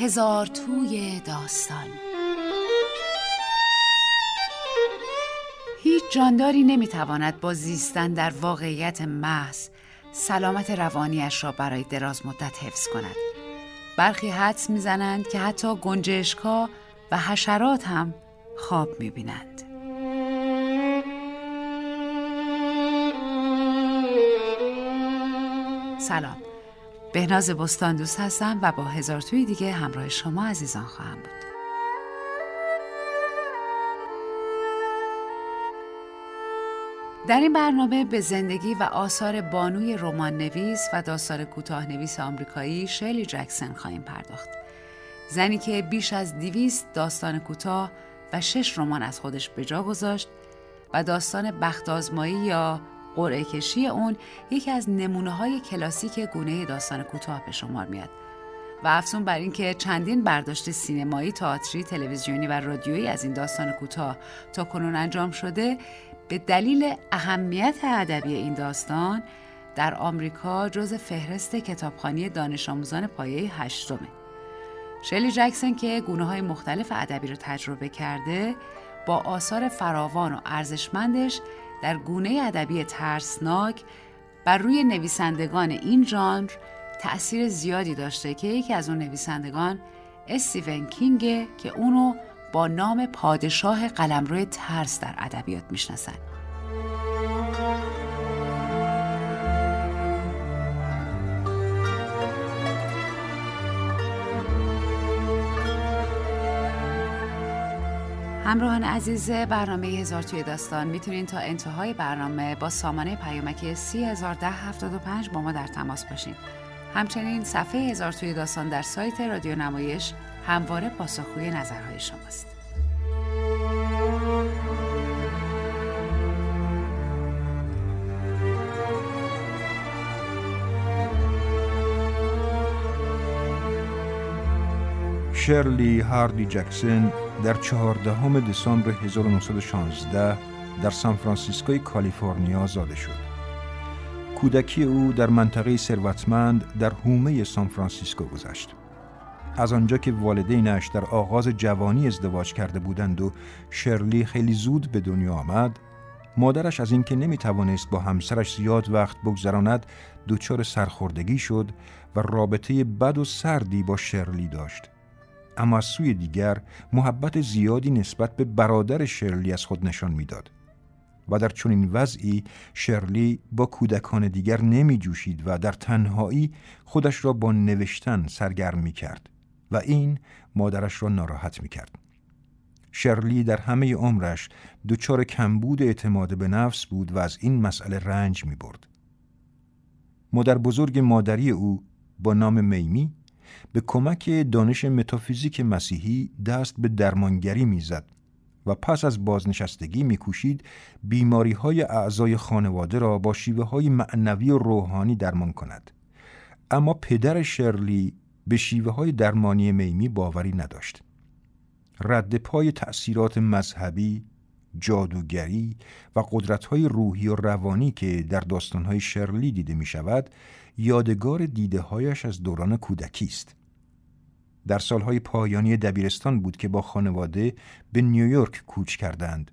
هزار توی داستان. هیچ جانداری نمی‌تواند با زیستن در واقعیت محض سلامت روانیش را برای دراز مدت حفظ کند. برخی حدس می‌زنند که حتی گنجشکا و حشرات هم خواب می‌بینند. سلام. بهناز بستان دوست هستم و با هزار توی دیگه همراه شما عزیزان خواهم بود در این برنامه به زندگی و آثار بانوی رمان نویس و داستان کوتاه نویس آمریکایی شیلی جکسن خواهیم پرداخت. زنی که بیش از دیویست داستان کوتاه و شش رمان از خودش به جا گذاشت و داستان بخت آزمایی یا قرعه کشی اون یکی از نمونه های کلاسیک گونه داستان کوتاه به شمار میاد و افزون بر اینکه چندین برداشت سینمایی، تئاتری، تلویزیونی و رادیویی از این داستان کوتاه تا کنون انجام شده به دلیل اهمیت ادبی این داستان در آمریکا جز فهرست کتابخانی دانش آموزان پایه هشتمه. شلی جکسون که گونه های مختلف ادبی رو تجربه کرده با آثار فراوان و ارزشمندش در گونه ادبی ترسناک بر روی نویسندگان این ژانر تأثیر زیادی داشته که یکی از اون نویسندگان استیون کینگه که اونو با نام پادشاه قلمرو ترس در ادبیات می‌شناسند. همراهان عزیز برنامه هزار توی داستان می‌تونین تا انتهای برنامه با سامانه پیامکی 301075 با ما در تماس باشین. همچنین صفحه هزار توی داستان در سایت رادیو نمایش همواره پاسخگوی نظرهای شماست. شرلی هاردی جکسن در چهاردهم دسامبر 1916 در سان فرانسیسکوی کالیفرنیا زاده شد. کودکی او در منطقه ثروتمند در حومه سان فرانسیسکو گذشت. از آنجا که والدینش در آغاز جوانی ازدواج کرده بودند و شرلی خیلی زود به دنیا آمد مادرش از اینکه نمی توانست با همسرش زیاد وقت بگذراند دچار سرخوردگی شد و رابطه بد و سردی با شرلی داشت اما از سوی دیگر محبت زیادی نسبت به برادر شرلی از خود نشان می‌داد و در چنین وضعی شرلی با کودکان دیگر نمی جوشید و در تنهایی خودش را با نوشتن سرگرم می کرد و این مادرش را ناراحت می کرد. شرلی در همه عمرش دچار کمبود اعتماد به نفس بود و از این مسئله رنج می برد. مادر بزرگ مادری او با نام میمی به کمک دانش متافیزیک مسیحی دست به درمانگری می‌زد و پس از بازنشستگی میکوشید بیماری های اعضای خانواده را با شیوه های معنوی و روحانی درمان کند. اما پدر شرلی به شیوه های درمانی میمی باوری نداشت. رد پای تأثیرات مذهبی، جادوگری و قدرت های روحی و روانی که در داستان های شرلی دیده می شود یادگار دیده هایش از دوران کودکی است. در سالهای پایانی دبیرستان بود که با خانواده به نیویورک کوچ کردند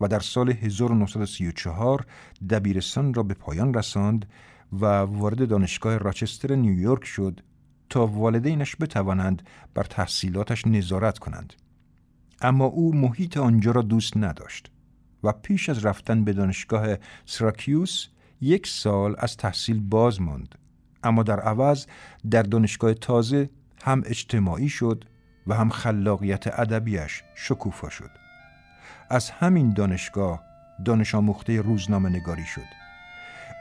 و در سال 1934 دبیرستان را به پایان رساند و وارد دانشگاه راچستر نیویورک شد تا والدینش بتوانند بر تحصیلاتش نظارت کنند. اما او محیط آنجا را دوست نداشت و پیش از رفتن به دانشگاه سراکیوس یک سال از تحصیل باز ماند اما در عوض در دانشگاه تازه هم اجتماعی شد و هم خلاقیت ادبیش شکوفا شد از همین دانشگاه دانش آموخته روزنامه نگاری شد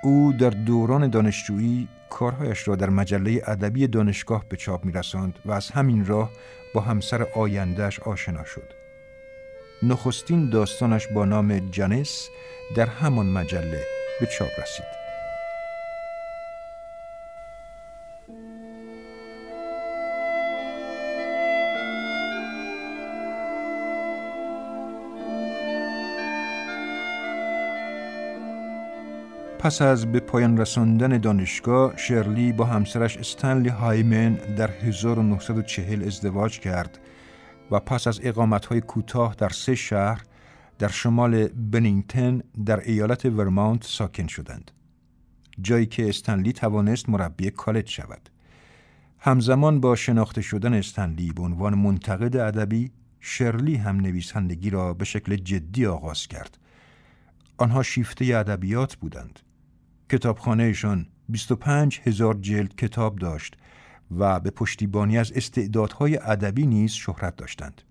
او در دوران دانشجویی کارهایش را در مجله ادبی دانشگاه به چاپ میرساند و از همین راه با همسر آیندهش آشنا شد. نخستین داستانش با نام جانس در همان مجله به چاپ رسید. پس از به پایان رساندن دانشگاه شرلی با همسرش استنلی هایمن در 1940 ازدواج کرد و پس از اقامتهای کوتاه در سه شهر در شمال بنینگتن در ایالت ورمانت ساکن شدند جایی که استنلی توانست مربی کالج شود. همزمان با شناخته شدن استنلی به عنوان منتقد ادبی شرلی هم نویسندگی را به شکل جدی آغاز کرد. آنها شیفته ادبیات بودند. کتابخانهشان 25 هزار جلد کتاب داشت و به پشتیبانی از استعدادهای ادبی نیز شهرت داشتند.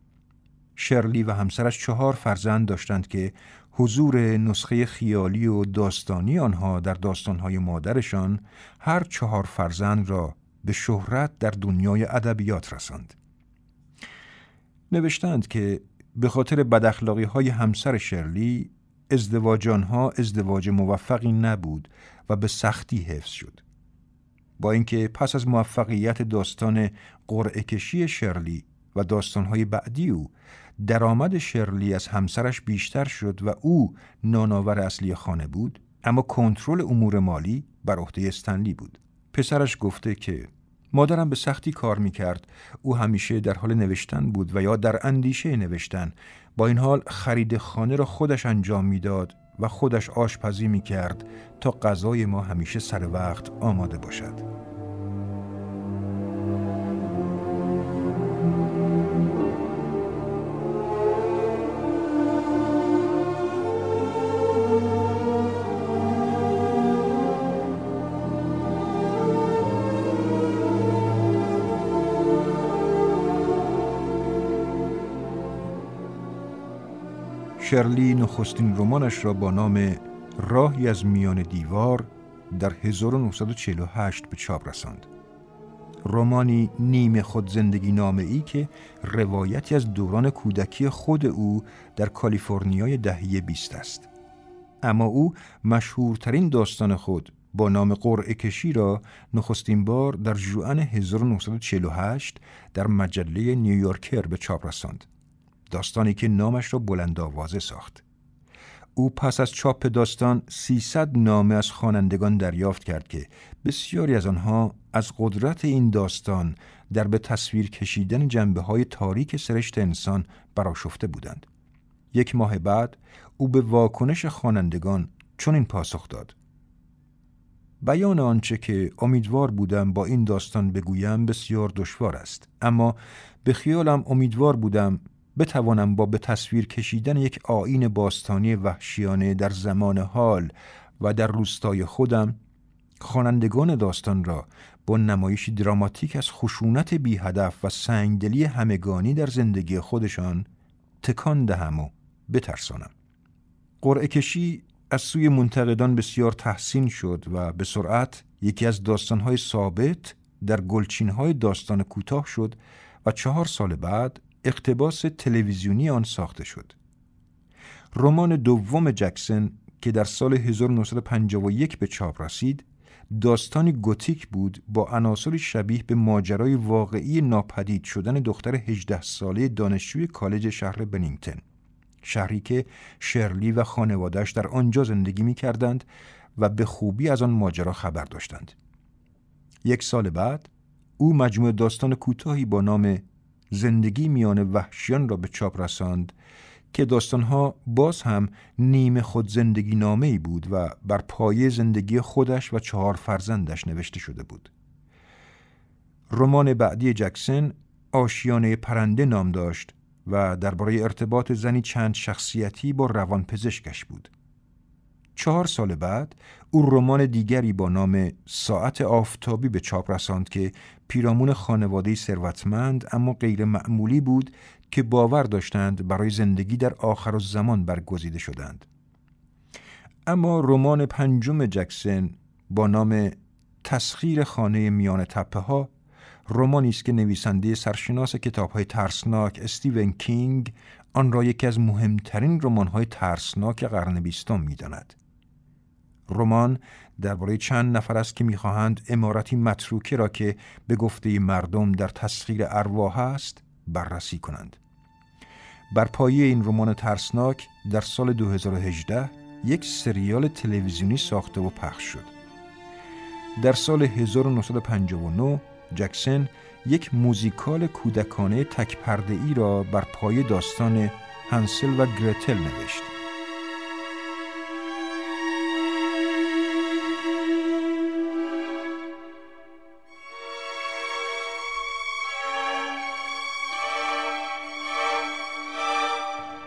شرلی و همسرش چهار فرزند داشتند که حضور نسخه خیالی و داستانی آنها در داستانهای مادرشان هر چهار فرزند را به شهرت در دنیای ادبیات رساند. نوشتند که به خاطر بداخلاقی های همسر شرلی ازدواج آنها ازدواج موفقی نبود و به سختی حفظ شد. با اینکه پس از موفقیت داستان قرعه کشی شرلی و داستانهای بعدی او درآمد شرلی از همسرش بیشتر شد و او نانآور اصلی خانه بود اما کنترل امور مالی بر عهده استنلی بود پسرش گفته که مادرم به سختی کار می کرد او همیشه در حال نوشتن بود و یا در اندیشه نوشتن با این حال خرید خانه را خودش انجام می‌داد و خودش آشپزی می کرد تا غذای ما همیشه سر وقت آماده باشد. شرلی نخستین رمانش را با نام راهی از میان دیوار در 1948 به چاپ رساند. رومانی نیمه خود زندگی نامه ای که روایتی از دوران کودکی خود او در کالیفرنیای دهه 20 است. اما او مشهورترین داستان خود با نام قرعه کشی را نخستین بار در جوان 1948 در مجله نیویورکر به چاپ رساند. داستانی که نامش را بلند آوازه ساخت. او پس از چاپ داستان 300 نامه از خوانندگان دریافت کرد که بسیاری از آنها از قدرت این داستان در به تصویر کشیدن جنبه های تاریک سرشت انسان براشفته بودند. یک ماه بعد او به واکنش خوانندگان چنین پاسخ داد: بیان آنچه که امیدوار بودم با این داستان بگویم بسیار دشوار است اما به خیالم امیدوار بودم بتوانم با به تصویر کشیدن یک آین باستانی وحشیانه در زمان حال و در روستای خودم خوانندگان داستان را با نمایشی دراماتیک از خشونت بی هدف و سنگدلی همگانی در زندگی خودشان تکان دهم و بترسانم. قرعه کشی از سوی منتقدان بسیار تحسین شد و به سرعت یکی از داستانهای ثابت در گلچینهای داستان کوتاه شد و چهار سال بعد اقتباس تلویزیونی آن ساخته شد. رمان دوم جکسن که در سال 1951 به چاپ رسید داستانی گوتیک بود با عناصری شبیه به ماجرای واقعی ناپدید شدن دختر 18 ساله دانشجوی کالج شهر بنینگتن شهری که شرلی و خانوادهش در آنجا زندگی می کردند و به خوبی از آن ماجرا خبر داشتند یک سال بعد او مجموعه داستان کوتاهی با نام زندگی میان وحشیان را به چاپ رساند که داستانها باز هم نیمه خود زندگی نامه ای بود و بر پایه زندگی خودش و چهار فرزندش نوشته شده بود. رمان بعدی جکسن آشیانه پرنده نام داشت و درباره ارتباط زنی چند شخصیتی با روانپزشکش بود. چهار سال بعد او رمان دیگری با نام ساعت آفتابی به چاپ رساند که پیرامون خانواده ثروتمند اما غیر معمولی بود که باور داشتند برای زندگی در آخر زمان برگزیده شدند. اما رمان پنجم جکسن با نام تسخیر خانه میان تپه ها رمانی است که نویسنده سرشناس کتاب های ترسناک استیون کینگ آن را یکی از مهمترین رمان های ترسناک قرن بیستم می‌داند. رمان درباره چند نفر است که می‌خواهند امارتی متروکه را که به گفته مردم در تسخیر ارواح است بررسی کنند. بر پایه این رمان ترسناک در سال 2018 یک سریال تلویزیونی ساخته و پخش شد. در سال 1959 جکسن یک موزیکال کودکانه تک پرده ای را بر پای داستان هنسل و گرتل نوشت.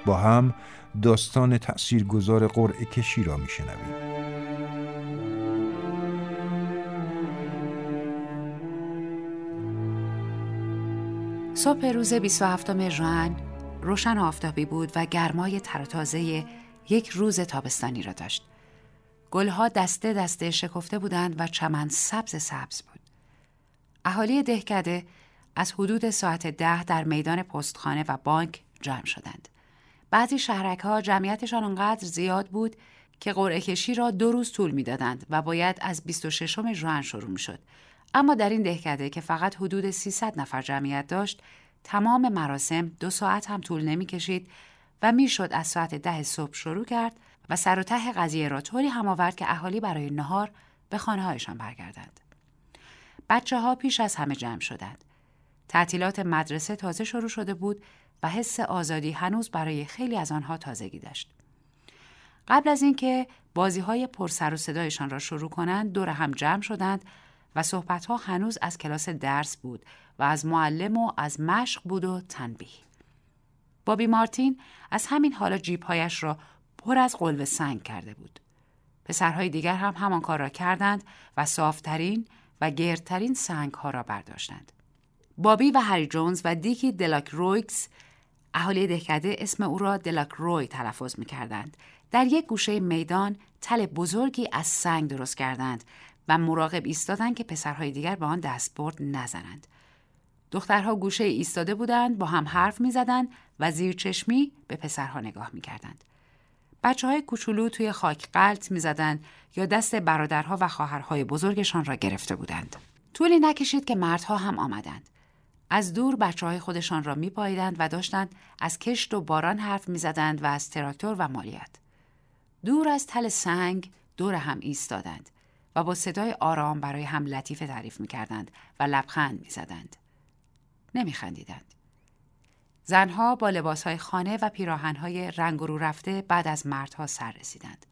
با هم داستان تأثیرگذار قرعه کشی را میشنویم. صبح روز 27 ژوئن روشن آفتابی بود و گرمای ترتازه یک روز تابستانی را داشت. گلها دسته دسته شکفته بودند و چمن سبز سبز بود. اهالی دهکده از حدود ساعت ده در میدان پستخانه و بانک جمع شدند. بعضی شهرک ها جمعیتشان آنقدر زیاد بود که قرعه کشی را دو روز طول می‌دادند و باید از 26 ژوئن شروع می شد. اما در این دهکده که فقط حدود 300 نفر جمعیت داشت تمام مراسم دو ساعت هم طول نمی کشید و می‌شد از ساعت ده صبح شروع کرد و سر و ته قضیه را طوری هم آورد که اهالی برای نهار به خانه هایشان برگردند. بچه ها پیش از همه جمع شدند. تعطیلات مدرسه تازه شروع شده بود و حس آزادی هنوز برای خیلی از آنها تازگی داشت. قبل از اینکه بازی های پر سر و صدایشان را شروع کنند دور هم جمع شدند و صحبت ها هنوز از کلاس درس بود و از معلم و از مشق بود و تنبیه. بابی مارتین از همین حالا جیبهایش را پر از قلب سنگ کرده بود. پسرهای دیگر هم همان کار را کردند و صافترین و گردترین سنگ ها را برداشتند. بابی و هری جونز و دیکی دلاک رویکس اهالی دهکده اسم او را دلاک روی تلفظ می کردند. در یک گوشه میدان تل بزرگی از سنگ درست کردند و مراقب ایستادند که پسرهای دیگر به آن دستبرد نزنند. دخترها گوشه ایستاده بودند با هم حرف می زدند و زیر چشمی به پسرها نگاه می کردند. بچه های کوچولو توی خاک قلط می زدند یا دست برادرها و خواهرهای بزرگشان را گرفته بودند. طولی نکشید که مردها هم آمدند. از دور بچه های خودشان را می و داشتند از کشت و باران حرف می زدند و از تراکتور و مالیت. دور از تل سنگ دور هم ایستادند و با صدای آرام برای هم لطیفه تعریف می کردند و لبخند می زدند. نمی خندیدند. زنها با لباسهای خانه و پیراهنهای رنگ رو رفته بعد از مردها سر رسیدند.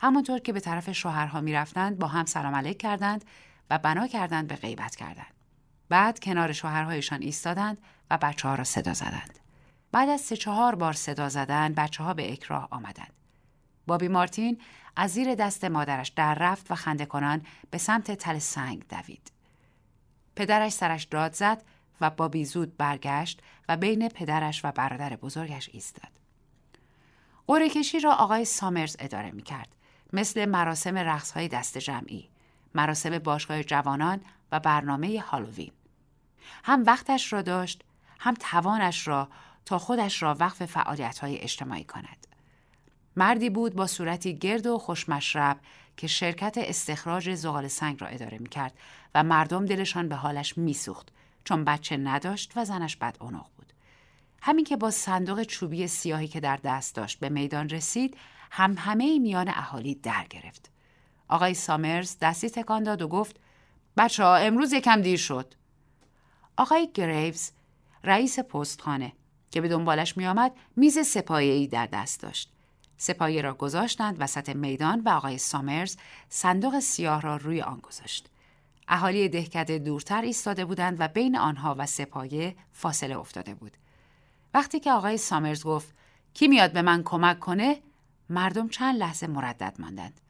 همانطور که به طرف شوهرها می رفتند با هم سلام علیک کردند و بنا کردند به غیبت کردند. بعد کنار شوهرهایشان ایستادند و بچه ها را صدا زدند. بعد از سه چهار بار صدا زدن بچه ها به اکراه آمدند. بابی مارتین از زیر دست مادرش در رفت و خنده کنان به سمت تل سنگ دوید. پدرش سرش داد زد و بابی زود برگشت و بین پدرش و برادر بزرگش ایستاد. قره کشی را آقای سامرز اداره می کرد. مثل مراسم رقص های دست جمعی، مراسم باشگاه جوانان و برنامه هالووین. هم وقتش را داشت، هم توانش را تا خودش را وقف فعالیت های اجتماعی کند. مردی بود با صورتی گرد و خوشمشرب که شرکت استخراج زغال سنگ را اداره می کرد و مردم دلشان به حالش میسوخت چون بچه نداشت و زنش بد بود. همین که با صندوق چوبی سیاهی که در دست داشت به میدان رسید هم همه میان اهالی در گرفت. آقای سامرز دستی تکان داد و گفت بچه ها امروز یکم دیر شد. آقای گریوز رئیس پستخانه که به دنبالش می آمد میز سپایه‌ای در دست داشت. سپایه را گذاشتند وسط میدان و آقای سامرز صندوق سیاه را روی آن گذاشت. اهالی دهکده دورتر ایستاده بودند و بین آنها و سپایه فاصله افتاده بود. وقتی که آقای سامرز گفت کی میاد به من کمک کنه مردم چند لحظه مردد ماندند.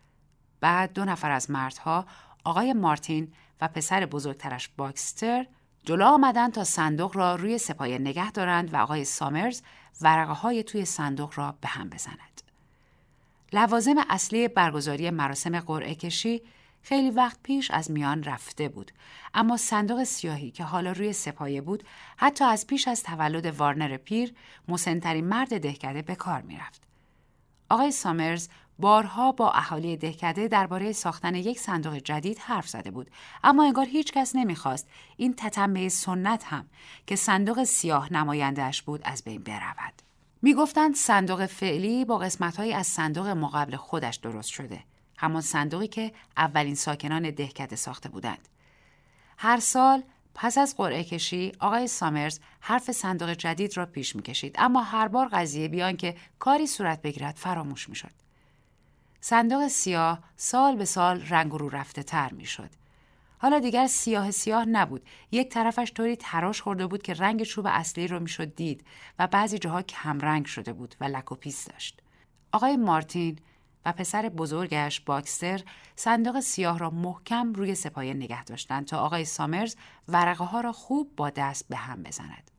بعد دو نفر از مردها آقای مارتین و پسر بزرگترش باکستر جلو آمدند تا صندوق را روی سپایه نگه دارند و آقای سامرز ورقه های توی صندوق را به هم بزند. لوازم اصلی برگزاری مراسم قرعه کشی خیلی وقت پیش از میان رفته بود اما صندوق سیاهی که حالا روی سپایه بود حتی از پیش از تولد وارنر پیر مسنترین مرد دهکده به کار می‌رفت آقای سامرز بارها با اهالی دهکده درباره ساختن یک صندوق جدید حرف زده بود. اما انگار هیچ کس نمی‌خواست. این تتمه سنت هم که صندوق سیاه نمایندهش بود از بین برود. می‌گفتند صندوق فعلی با قسمتهایی از صندوق مقابل خودش درست شده. همان صندوقی که اولین ساکنان دهکده ساخته بودند. هر سال پس از قرعه کشی آقای سامرز حرف صندوق جدید را پیش می‌کشید. اما هر بار قضیه بیان که کاری صورت بگیرد فراموش می‌شد. صندوق سیاه سال به سال رنگ رو رفته تر می‌شد. حالا دیگر سیاه سیاه نبود. یک طرفش طوری تراش خورده بود که رنگ چوب اصلی رو می‌شد دید و بعضی جاها رنگ شده بود و لک و پیس داشت. آقای مارتین و پسر بزرگش باکستر صندوق سیاه را محکم روی سه‌پایه نگه داشتند تا آقای سامرز ورقه ها را خوب با دست به هم بزند.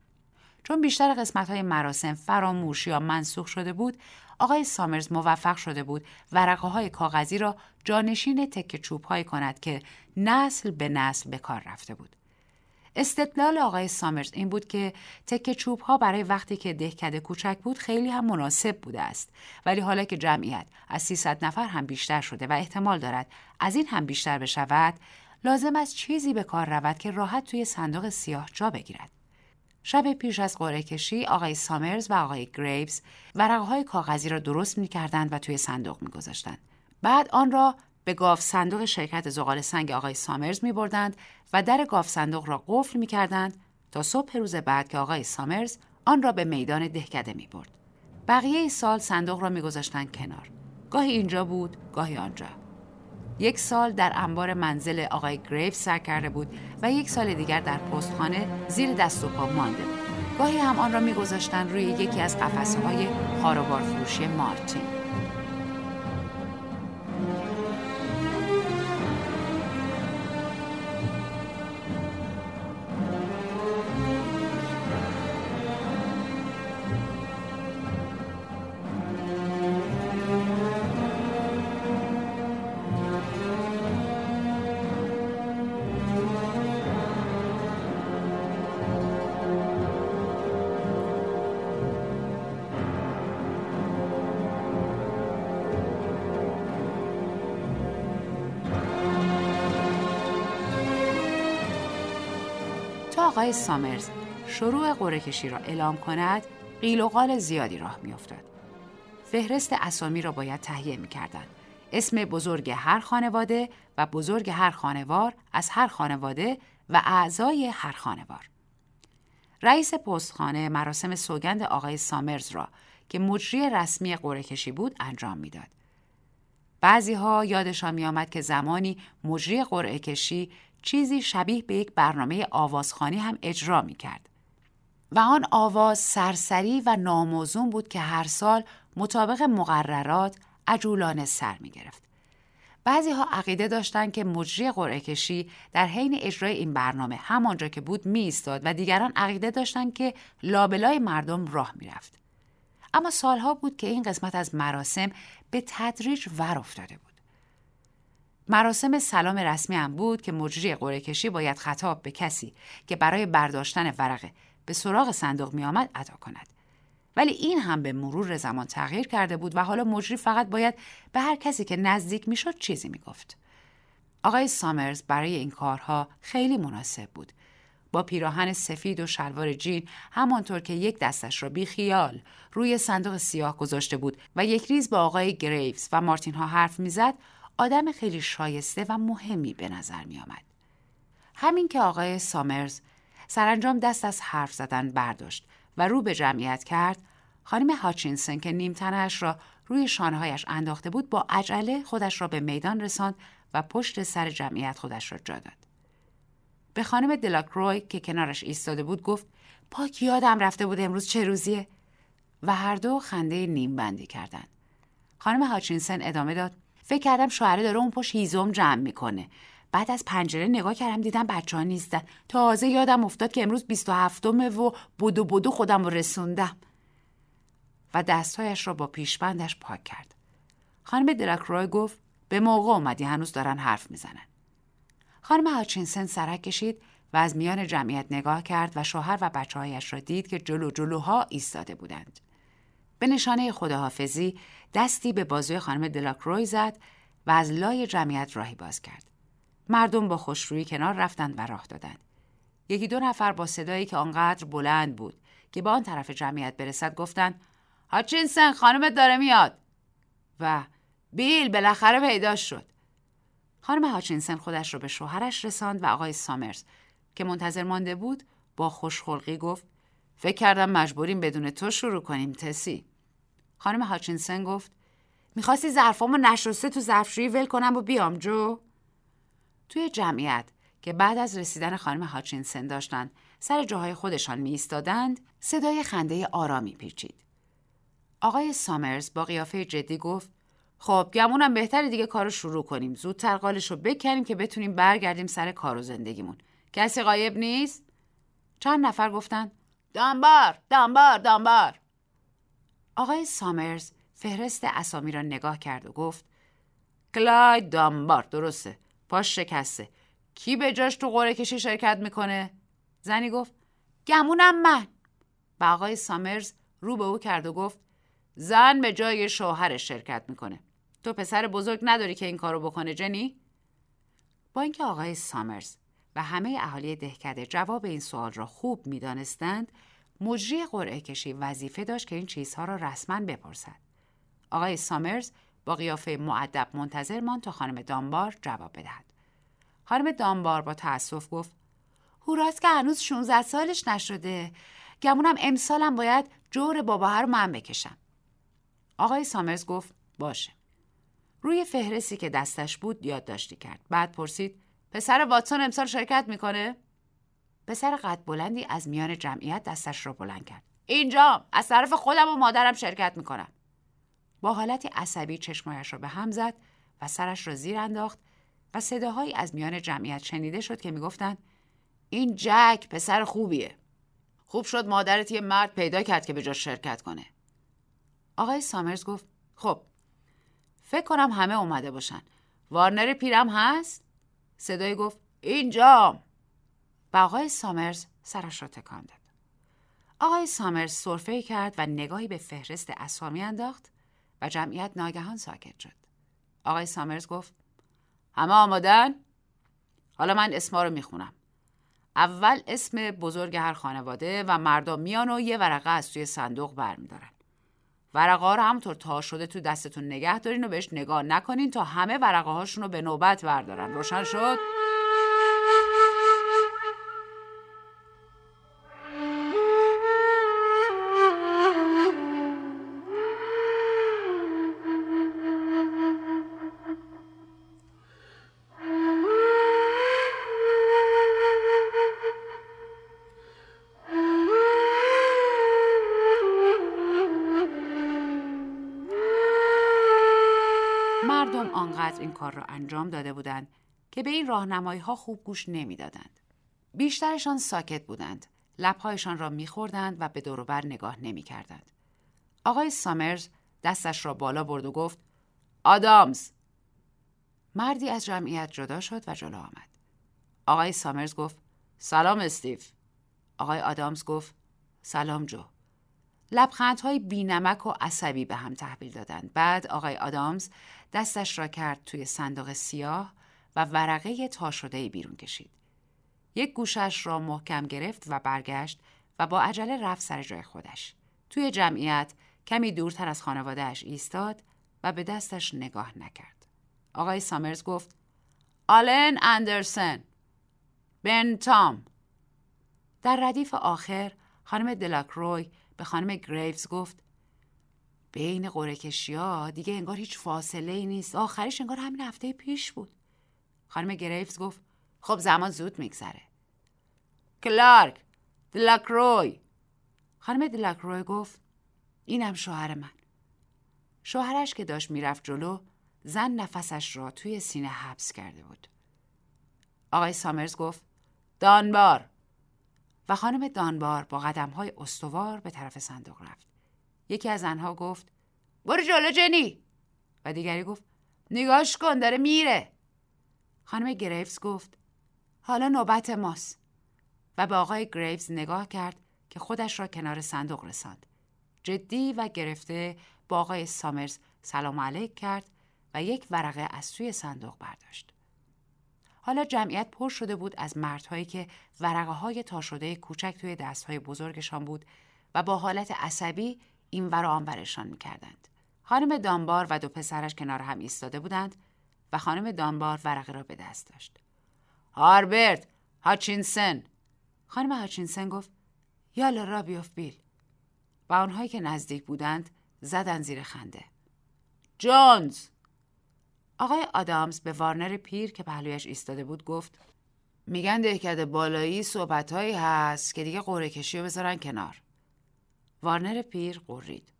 چون بیشتر قسمت های مراسم فراموش یا منسوخ شده بود، آقای سامرز موفق شده بود ورقه های کاغذی را جانشین تک چوب های کند که نسل به نسل به کار رفته بود. استدلال آقای سامرز این بود که تکه چوب ها برای وقتی که دهکده کوچک بود خیلی هم مناسب بوده است ولی حالا که جمعیت از 300 نفر هم بیشتر شده و احتمال دارد از این هم بیشتر بشود لازم است چیزی به کار رود که راحت توی صندوق سیاه جا بگیرد شب پیش از قرعه کشی آقای سامرز و آقای گریوز ورقه های کاغذی را درست می کردند و توی صندوق می گذاشتند. بعد آن را به گاف صندوق شرکت زغال سنگ آقای سامرز می بردند و در گاف صندوق را قفل می کردند تا صبح روز بعد که آقای سامرز آن را به میدان دهکده می برد. بقیه سال صندوق را می گذاشتند کنار. گاهی اینجا بود، گاهی آنجا. یک سال در انبار منزل آقای گریف سر کرده بود و یک سال دیگر در پستخانه زیر دست و پا مانده بود. گاهی هم آن را میگذاشتند روی یکی از قفسه های فروشی مارتین. آقای سامرز شروع قره کشی را اعلام کند قیل و قال زیادی راه میافتاد فهرست اسامی را باید تهیه می کردن. اسم بزرگ هر خانواده و بزرگ هر خانوار از هر خانواده و اعضای هر خانوار. رئیس پستخانه مراسم سوگند آقای سامرز را که مجری رسمی قره کشی بود انجام می‌داد. بعضی ها یادشان می آمد که زمانی مجری قرعه کشی چیزی شبیه به یک برنامه آوازخانی هم اجرا می کرد. و آن آواز سرسری و ناموزون بود که هر سال مطابق مقررات عجولانه سر می گرفت. بعضی ها عقیده داشتند که مجری قرعه کشی در حین اجرای این برنامه همانجا که بود می ایستاد و دیگران عقیده داشتند که لابلای مردم راه می رفت. اما سالها بود که این قسمت از مراسم به تدریج ور افتاده بود. مراسم سلام رسمی هم بود که مجری قرعه کشی باید خطاب به کسی که برای برداشتن ورقه به سراغ صندوق می آمد ادا کند. ولی این هم به مرور زمان تغییر کرده بود و حالا مجری فقط باید به هر کسی که نزدیک می‌شد چیزی می‌گفت. آقای سامرز برای این کارها خیلی مناسب بود. با پیراهن سفید و شلوار جین همانطور که یک دستش را بی خیال روی صندوق سیاه گذاشته بود و یک ریز با آقای گریوز و مارتین ها حرف می‌زد آدم خیلی شایسته و مهمی به نظر می آمد. همین که آقای سامرز سرانجام دست از حرف زدن برداشت و رو به جمعیت کرد خانم هاچینسن که نیمتنش را روی شانههایش انداخته بود با عجله خودش را به میدان رساند و پشت سر جمعیت خودش را جا داد. به خانم دلاکروی که کنارش ایستاده بود گفت پاک یادم رفته بود امروز چه روزیه و هر دو خنده نیم بندی کردند. خانم هاچینسن ادامه داد فکر کردم شوهره داره اون پشت هیزم جمع می‌کنه بعد از پنجره نگاه کردم دیدم بچه ها نیستن تازه یادم افتاد که امروز 27 و بودو بودو خودم رو رسوندم و دستهایش را با پیشبندش پاک کرد خانم دلاکروی گفت به موقع اومدی هنوز دارن حرف می‌زنن. خانم هاچینسن سرک کشید و از میان جمعیت نگاه کرد و شوهر و بچه هایش را دید که جلو جلوها ایستاده بودند. به نشانه خداحافظی دستی به بازوی خانم دلاکروی زد و از لای جمعیت راهی باز کرد. مردم با خوشرویی کنار رفتند و راه دادند. یکی دو نفر با صدایی که آنقدر بلند بود که به آن طرف جمعیت برسد گفتند هاچینسن خانمت داره میاد و بیل بالاخره پیدا شد خانم هاچینسن خودش رو به شوهرش رساند و آقای سامرز که منتظر مانده بود با خوشخلقی گفت فکر کردم مجبوریم بدون تو شروع کنیم تسی. خانم هاچینسن گفت می‌خواستی ظرفامو نشسته تو ظرفشویی ول کنم و بیام جو. توی جمعیت که بعد از رسیدن خانم هاچینسن داشتند سر جاهای خودشان می ایستادند صدای خنده آرامی پیچید. آقای سامرز با قیافه جدی گفت خب گمونم بهتر دیگه کارو شروع کنیم. زودتر قالش رو بکنیم که بتونیم برگردیم سر کار و زندگیمون. کسی غایب نیست؟ چند نفر گفتن دانبار دانبار دانبار آقای سامرز فهرست اسامی را نگاه کرد و گفت کلاید دانبار درسته پاش شکسته. کی به جاش تو قره کشی شرکت می‌کنه؟ زنی گفت گمونم من. و آقای سامرز رو به او کرد و گفت زن به جای شوهرش شرکت می‌کنه. تو پسر بزرگ نداری که این کارو بکنه جنی؟ با اینکه آقای سامرز و همه اهالی دهکده جواب این سوال را خوب می‌دانستند مجری قرعه کشی وظیفه داشت که این چیزها را رسما بپرسد. آقای سامرز با قیافه معدب منتظر ماند تا خانم دانبار جواب بدهد. خانم دانبار با تأسف گفت هوراست که هنوز 16 سالش نشده. گمونم امسالم باید جور بابا رو من بکشم. آقای سامرز گفت باشه. روی فهرستی که دستش بود یادداشتی کرد. بعد پرسید پسر واتسون امسال شرکت می‌کنه؟ پسر قد بلندی از میان جمعیت دستش را بلند کرد. اینجا از طرف خودم و مادرم شرکت می‌کنم. با حالتی عصبی چشمایش را به هم زد و سرش را زیر انداخت و صداهایی از میان جمعیت شنیده شد که می‌گفتند این جک پسر خوبیه. خوب شد مادرت یه مرد پیدا کرد که به جا شرکت کنه. آقای سامرز گفت خب فکر کنم همه اومده باشن. وارنر پیرم هست؟ صدای گفت اینجا. آقای سامرز سرش را تکان داد آقای سامرز سرفه کرد و نگاهی به فهرست اسامی انداخت و جمعیت ناگهان ساکت شد آقای سامرز گفت همه آمادن؟ حالا من اسما رو می‌خونم. اول اسم بزرگ هر خانواده و مردم میان و یه ورقه از توی صندوق برمیدارن. ورقه ها رو همونطور تا شده تو دستتون نگه دارین و بهش نگاه نکنین تا همه ورقه هاشون رو به نوبت بردارن. روشن شد؟ انجام داده بودند که به این راهنمایی ها خوب گوش نمی‌دادند. بیشترشان ساکت بودند. لبهایشان را میخوردند و به دوروبر نگاه نمی‌کردند. آقای سامرز دستش را بالا برد و گفت آدامز مردی از جمعیت جدا شد و جلو آمد. آقای سامرز گفت سلام استیف. آقای آدامز گفت سلام جو. لبخندهای بینمک و عصبی به هم تحویل دادند. بعد آقای آدامز دستش را کرد توی صندوق سیاه و ورقه تا شده بیرون کشید. یک گوشش را محکم گرفت و برگشت و با عجله رفت سر جای خودش. توی جمعیت کمی دورتر از خانوادهش ایستاد و به دستش نگاه نکرد. آقای سامرز گفت آلن اندرسن بن تام در ردیف آخر خانم دلاکروی به خانم گریوز گفت بین قره ها دیگه انگار هیچ فاصله ای نیست. آخرش انگار همین هفته پیش بود. خانم گریوز گفت خب زمان زود میگذره. کلارک دلاکروی. خانم دلاکروی گفت اینم شوهر من. شوهرش که داشت می‌رفت جلو زن نفسش را توی سینه حبس کرده بود. آقای سامرز گفت دانبار. و خانم دانبار با قدم های استوار به طرف صندوق رفت. یکی از آنها گفت برو جلو جنی. و دیگری گفت نگاش کن داره میره. خانم گریفز گفت حالا نوبت ماست. و به آقای گریفز نگاه کرد که خودش را کنار صندوق رساند. جدی و گرفته با آقای سامرز سلام علیک کرد و یک ورقه از توی صندوق برداشت. حالا جمعیت پر شده بود از مردهایی که ورقه های تا شده کوچک توی دستهای بزرگشان بود و با حالت عصبی این ور آنورشان می‌کردند. خانم دانبار و دو پسرش کنار هم ایستاده بودند و خانم دانبار ورقه را به دست داشت. هاربرت هاچینسن خانم هاچینسن گفت یالا را بیاف بیل و آنهایی که نزدیک بودند زدن زیر خنده. جونز آقای آدامز به وارنر پیر که پهلویش ایستاده بود گفت میگن دهکده بالایی صحبتهایی هست که دیگه قره کشی رو بذارن کنار. وارنر پیر قرید.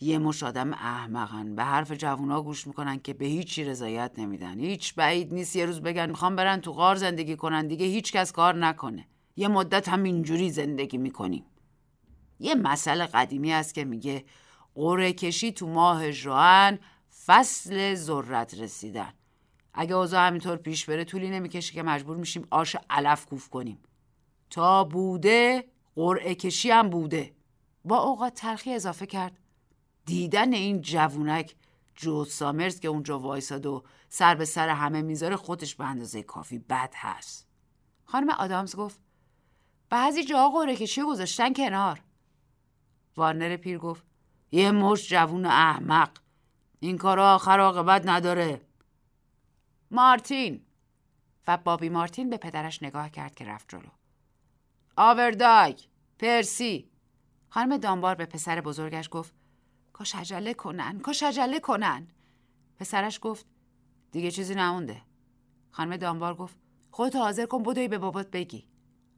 یه مش آدم احمقن. به حرف جوونا گوش می‌کنن که به هیچی رضایت نمیدن. هیچ بعید نیست یه روز بگن می‌خوام برن تو غار زندگی کنن. دیگه هیچ کس کار نکنه. یه مدت هم اینجوری زندگی می‌کنیم. یه مسئله قدیمی است که میگه قره کشی تو ماه ژوئن فصل ذرت رسیدن. اگه اوضاع همینطور پیش بره طولی نمی‌کشه که مجبور میشیم آش علف کوف کنیم. تا بوده قرعه کشی هم بوده. با اوقات تلخی اضافه کرد. دیدن این جوونک جو سامرز که اونجا وایساد و سر به سر همه می‌ذاره خودش به اندازه کافی بد هست. خانم آدامز گفت بعضی جاها قرعه کشی گذاشتن کنار. وارنر پیر گفت یه مش جوون احمق. این کار آخر عاقبت نداره. مارتین. و بابی مارتین به پدرش نگاه کرد که رفت جلو. آورداگ پرسی. خانم دانبار به پسر بزرگش گفت کاش عجله کنن کاش عجله کنن. پسرش گفت دیگه چیزی نمونده. خانم دانبار گفت خودت حاضر کن بدوی به بابات بگی.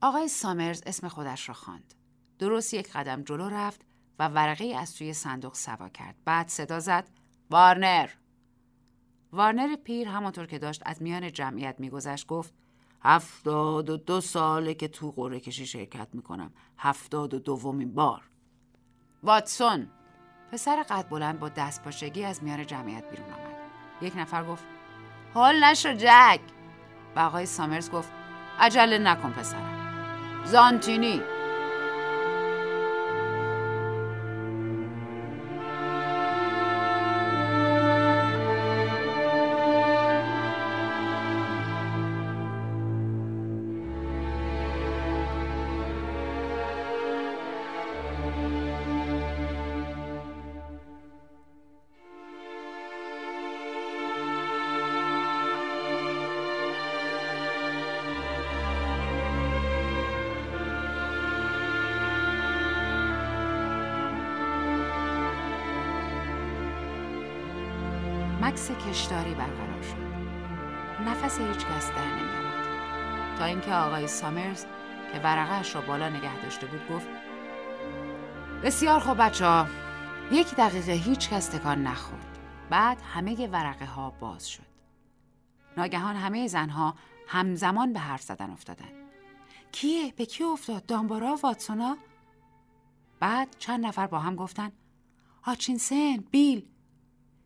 آقای سامرز اسم خودش را خواند. درست یک قدم جلو رفت و ورقه از توی صندوق سوا کرد. بعد صدا زد. وارنر. وارنر پیر همانطور که داشت از میان جمعیت میگذشت گفت هفتاد و دو ساله که تو قره کشی شرکت می‌کنم. هفتاد و دومین بار. واتسون پسر قد بلند با دست پاشگی از میان جمعیت بیرون آمد. یک نفر گفت حال نشو جک. و آقای سامرز گفت عجله نکن پسرم. زانتینی. مکس کشداری برقرار شد. نفس هیچ کس در نمی تا اینکه آقای سامرز که ورقهش را بالا نگه داشته بود گفت بسیار خوب بچه ها یک دقیقه هیچ کس تکان نخورد. بعد همه ورقه ها باز شد. ناگهان همه زنها همزمان به حرف زدن افتادن کیه؟ به کی افتاد؟ دامبارا واتسونا؟ بعد چند نفر با هم گفتن هاچینسن بیل.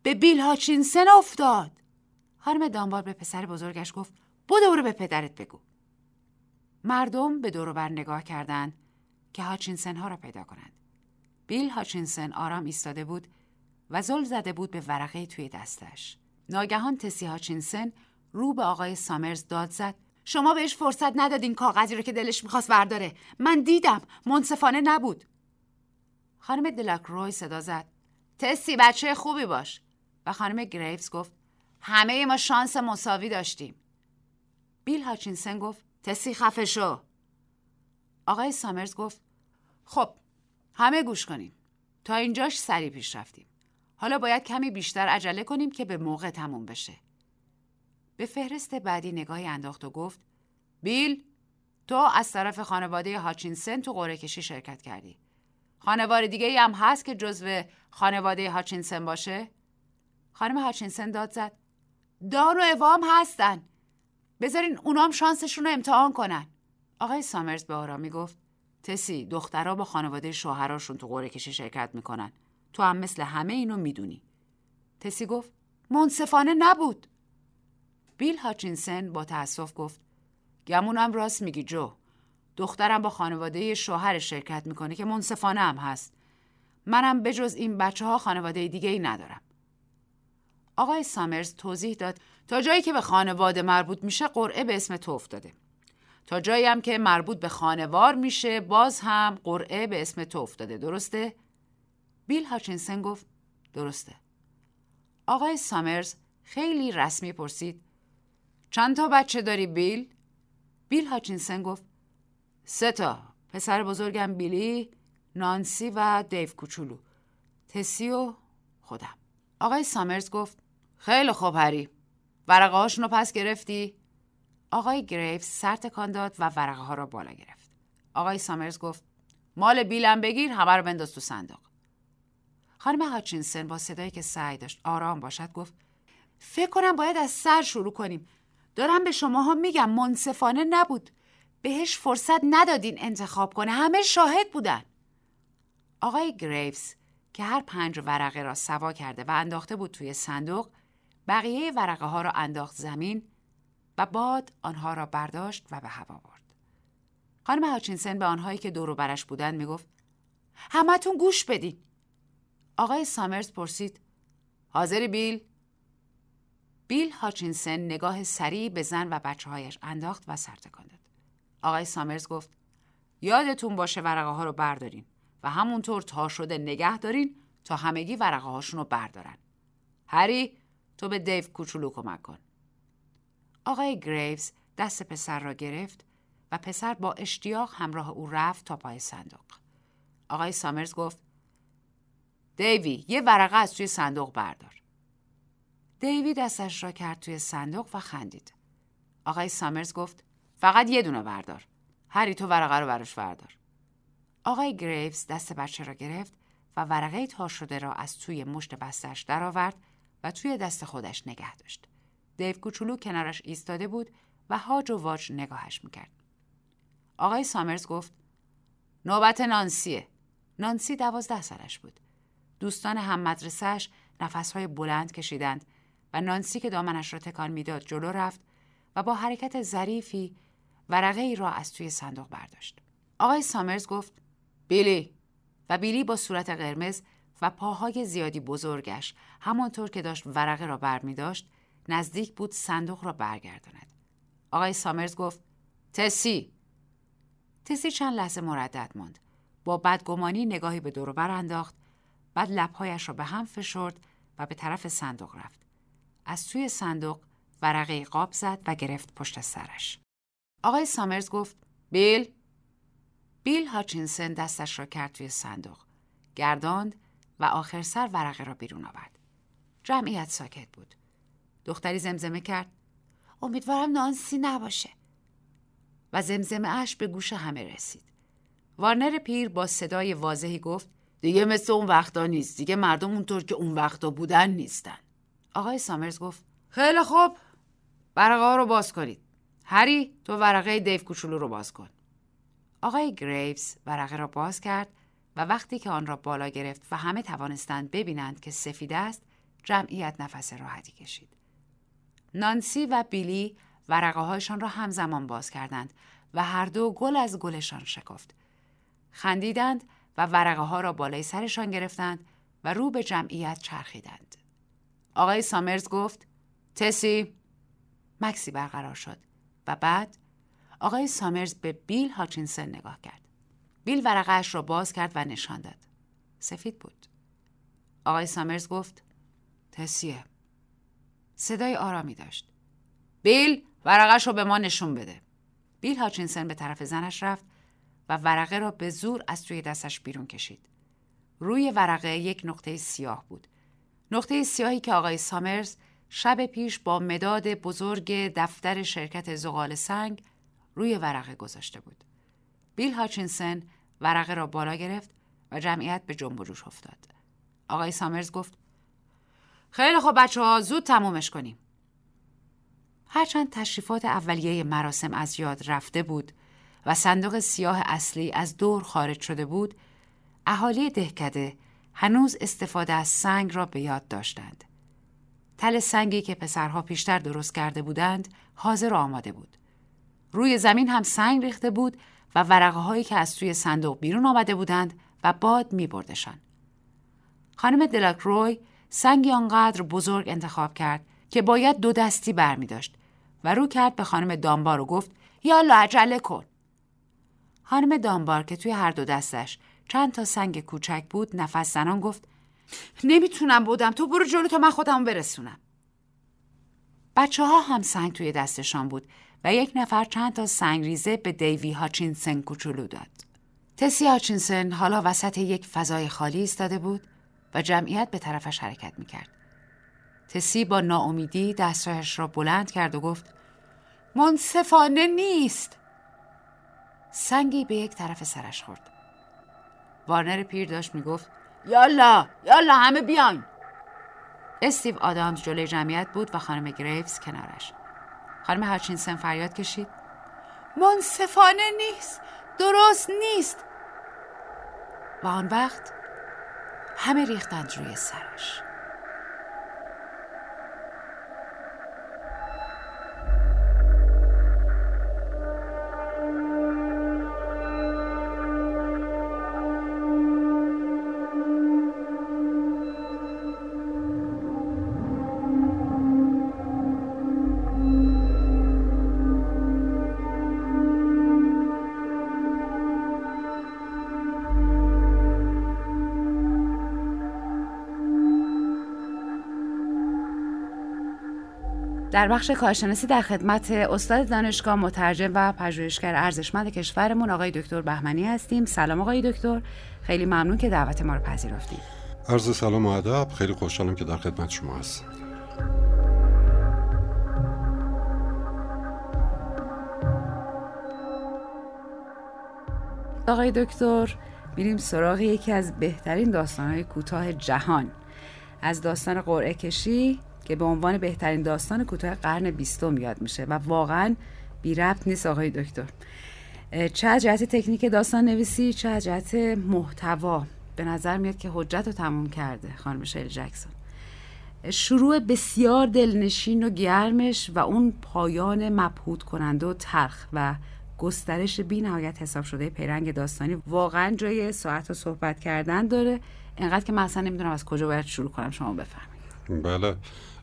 به بیل هاچینسن افتاد. خانم دانبار به پسر بزرگش گفت بودو برو به پدرت بگو. مردم به دور نگاه کردند که هاچینسن ها را پیدا کنند. بیل هاچینسن آرام ایستاده بود و زل زده بود به ورقه توی دستش. ناگهان تسی هاچینسن رو به آقای سامرز داد زد. شما بهش فرصت ندادین کاغذی رو که دلش می‌خواست برداره. من دیدم منصفانه نبود. خانم دلاک روی صدا زد. تسی بچه خوبی باش. و خانم گریفز گفت همه ما شانس مساوی داشتیم. بیل هاچینسن گفت تسی خفه شو. آقای سامرز گفت خب همه گوش کنیم. تا اینجاش سریع پیش رفتیم. حالا باید کمی بیشتر عجله کنیم که به موقع تموم بشه. به فهرست بعدی نگاهی انداخت و گفت بیل تو از طرف خانواده هاچینسن تو قره کشی شرکت کردی. خانواده دیگه هم هست که جزو خانواده هاچینسن باشه؟ خانم هاچینسن داد زد. دان و اوام هستن. بذارین اونام شانسشون رو امتحان کنن. آقای سامرز به آرامی گفت تسی دخترها با خانواده شوهراشون تو قره کشی شرکت می‌کنن. تو هم مثل همه اینو می‌دونی. تسی گفت منصفانه نبود. بیل هاچینسن با تأسف گفت گمونم راست میگی جو. دخترم با خانواده شوهر شرکت می‌کنه که منصفانه هم هست. منم بجز این بچه ها خانواده دیگه ای ندارم. آقای سامرز توضیح داد تا جایی که به خانواده مربوط میشه قرعه به اسم تو افتاده. تا جایی هم که مربوط به خانوار میشه باز هم قرعه به اسم تو افتاده. درسته؟ بیل هاچینسن گفت درسته. آقای سامرز خیلی رسمی پرسید چند تا بچه داری بیل؟ بیل هاچینسن گفت سه تا. پسر بزرگم بیلی نانسی و دیو کوچولو. تسی و خودم. آقای سامرز گفت خیلی خوب هری ورقه هاشون پس گرفتی؟ آقای گریفز سر تکان داد و ورقه ها را بالا گرفت. آقای سامرز گفت مال بیلم بگیر همه رو بنداز تو صندوق. خانم هاچینسن با صدایی که سعی داشت آرام باشد گفت فکر کنم باید از سر شروع کنیم. دارم به شماها میگم منصفانه نبود. بهش فرصت ندادین انتخاب کنه. همه شاهد بودن. آقای گریفز که هر پنج ورقه را سوا کرده و انداخته بود توی صندوق بقیه ورقه ها را انداخت زمین و باد آنها را برداشت و به هوا برد. خانم هاچینسن به آنهایی که دور برش بودند می‌گفت همتون گوش بدین. آقای سامرز پرسید حاضری بیل؟ بیل هاچینسن نگاه سریع به زن و بچه هایش انداخت و سرتکان داد. آقای سامرز گفت یادتون باشه ورقه ها رو بردارین و همونطور تا شده نگه دارین تا همگی ورقه هاشون رو بردارن. هری تو به دیو کوچولو کمک کن. آقای گریوز دست پسر را گرفت و پسر با اشتیاق همراه او رفت تا پای صندوق. آقای سامرز گفت دیوی یه ورقه از توی صندوق بردار. دیوی دستش را کرد توی صندوق و خندید. آقای سامرز گفت فقط یه دونه بردار. هری تو ورقه رو براش بردار. آقای گریوز دست بچه را گرفت و ورقه تا شده را از توی مشت بستش درآورد توی دست خودش نگه داشت. دیو کوچولو کنارش ایستاده بود و هاج و واج نگاهش می‌کرد. آقای سامرز گفت نوبت نانسیه. نانسی دوازده سالش بود. دوستان هم مدرسهش نفسهای بلند کشیدند و نانسی که دامنش را تکان می‌داد جلو رفت و با حرکت ظریفی ورقه ای را از توی صندوق برداشت. آقای سامرز گفت بیلی و بیلی با صورت قرمز و پاهای زیادی بزرگش همانطور که داشت ورقه را بر می داشت نزدیک بود صندوق را برگرداند. آقای سامرز گفت تسی تسی چند لحظه مردد ماند. با بدگمانی نگاهی به دور انداخت بعد لبهایش را به هم فشرد و به طرف صندوق رفت. از توی صندوق ورقه قاب زد و گرفت پشت سرش. آقای سامرز گفت بیل بیل هاچینسن دستش را کرد توی صندوق. گرداند و آخر سر ورقه را بیرون آورد. جمعیت ساکت بود. دختری زمزمه کرد. امیدوارم نانسی نباشه. و زمزمه اش به گوش همه رسید. وارنر پیر با صدای واضحی گفت دیگه مثل اون وقتا نیست. دیگه مردم اونطور که اون وقتا بودن نیستن. آقای سامرز گفت خیلی خوب. ورقه ها رو باز کنید. هری تو ورقه دیو کوچولو رو باز کن. آقای گریوز ورقه را باز کرد و وقتی که آن را بالا گرفت و همه توانستند ببینند که سفید است جمعیت نفس راحتی کشید نانسی و بیلی ورقه هایشان را همزمان باز کردند و هر دو گل از گلشان شکفت. خندیدند و ورقه ها را بالای سرشان گرفتند و رو به جمعیت چرخیدند. آقای سامرز گفت تسی مکسی برقرار شد و بعد آقای سامرز به بیل هاچینسن نگاه کرد. بیل ورقهش را باز کرد و نشان داد. سفید بود. آقای سامرز گفت تسیه صدای آرامی داشت. بیل ورقش رو به ما نشون بده. بیل هاچینسن به طرف زنش رفت و ورقه را به زور از توی دستش بیرون کشید. روی ورقه یک نقطه سیاه بود. نقطه سیاهی که آقای سامرز شب پیش با مداد بزرگ دفتر شرکت زغال سنگ روی ورقه گذاشته بود. بیل هاچینسن ورقه را بالا گرفت و جمعیت به جنب جوش افتاد. آقای سامرز گفت خیلی خوب بچه ها زود تمومش کنیم. هرچند تشریفات اولیه مراسم از یاد رفته بود و صندوق سیاه اصلی از دور خارج شده بود، اهالی دهکده هنوز استفاده از سنگ را به یاد داشتند. تل سنگی که پسرها پیشتر درست کرده بودند حاضر آماده بود. روی زمین هم سنگ ریخته بود و ورقه هایی که از توی صندوق بیرون آمده بودند و باد می بردشان. خانم دلاکروی سنگی آنقدر بزرگ انتخاب کرد که باید دو دستی بر می داشت و رو کرد به خانم دامبار و گفت یالا عجله کن. خانم دامبار که توی هر دو دستش چند تا سنگ کوچک بود نفس زنان گفت نمی‌تونم بودم تو برو جلو تا من خودم برسونم. بچه ها هم سنگ توی دستشان بود و یک نفر چند تا سنگ ریزه به دیوی هاچینسن کوچولو داد. تسی هاچینسن حالا وسط یک فضای خالی ایستاده بود و جمعیت به طرفش حرکت می‌کرد. تسی با ناامیدی دستهایش را بلند کرد و گفت منصفانه نیست. سنگی به یک طرف سرش خورد. وارنر پیر داشت می‌گفت یالا یالا همه بیان استیو آدامز جلوی جمعیت بود و خانم گریفز کنارش خانم هاچینسن فریاد کشید. منصفانه نیست درست نیست. و آن وقت همه ریختند روی سرش. در بخش کارشناسی در خدمت استاد دانشگاه مترجم و پژوهشگر ارزشمند کشورمون آقای دکتر بهمنی هستیم. سلام آقای دکتر. خیلی ممنون که دعوت ما رو پذیرفتید. عرض سلام و ادب. خیلی خوشحالم که در خدمت شما هستم. آقای دکتر میریم سراغ یکی از بهترین داستانهای کوتاه جهان. از داستان قرعه کشی که به عنوان بهترین داستان کوتاه قرن بیستم یاد میشه و واقعا بی ربط نیست آقای دکتر. چه جهت تکنیک داستان نویسی چه جهت محتوا. به نظر میاد که حجت رو تموم کرده خانم شیل جکسون. شروع بسیار دلنشین و گرمش و اون پایان مبهوت کننده و ترخ و گسترش بی نهایت حساب شده پیرنگ داستانی واقعا جای ساعت و صحبت کردن داره. انقدر که من اصلا نمی‌دونم از کجا باید شروع کنم شما بفهمید بله.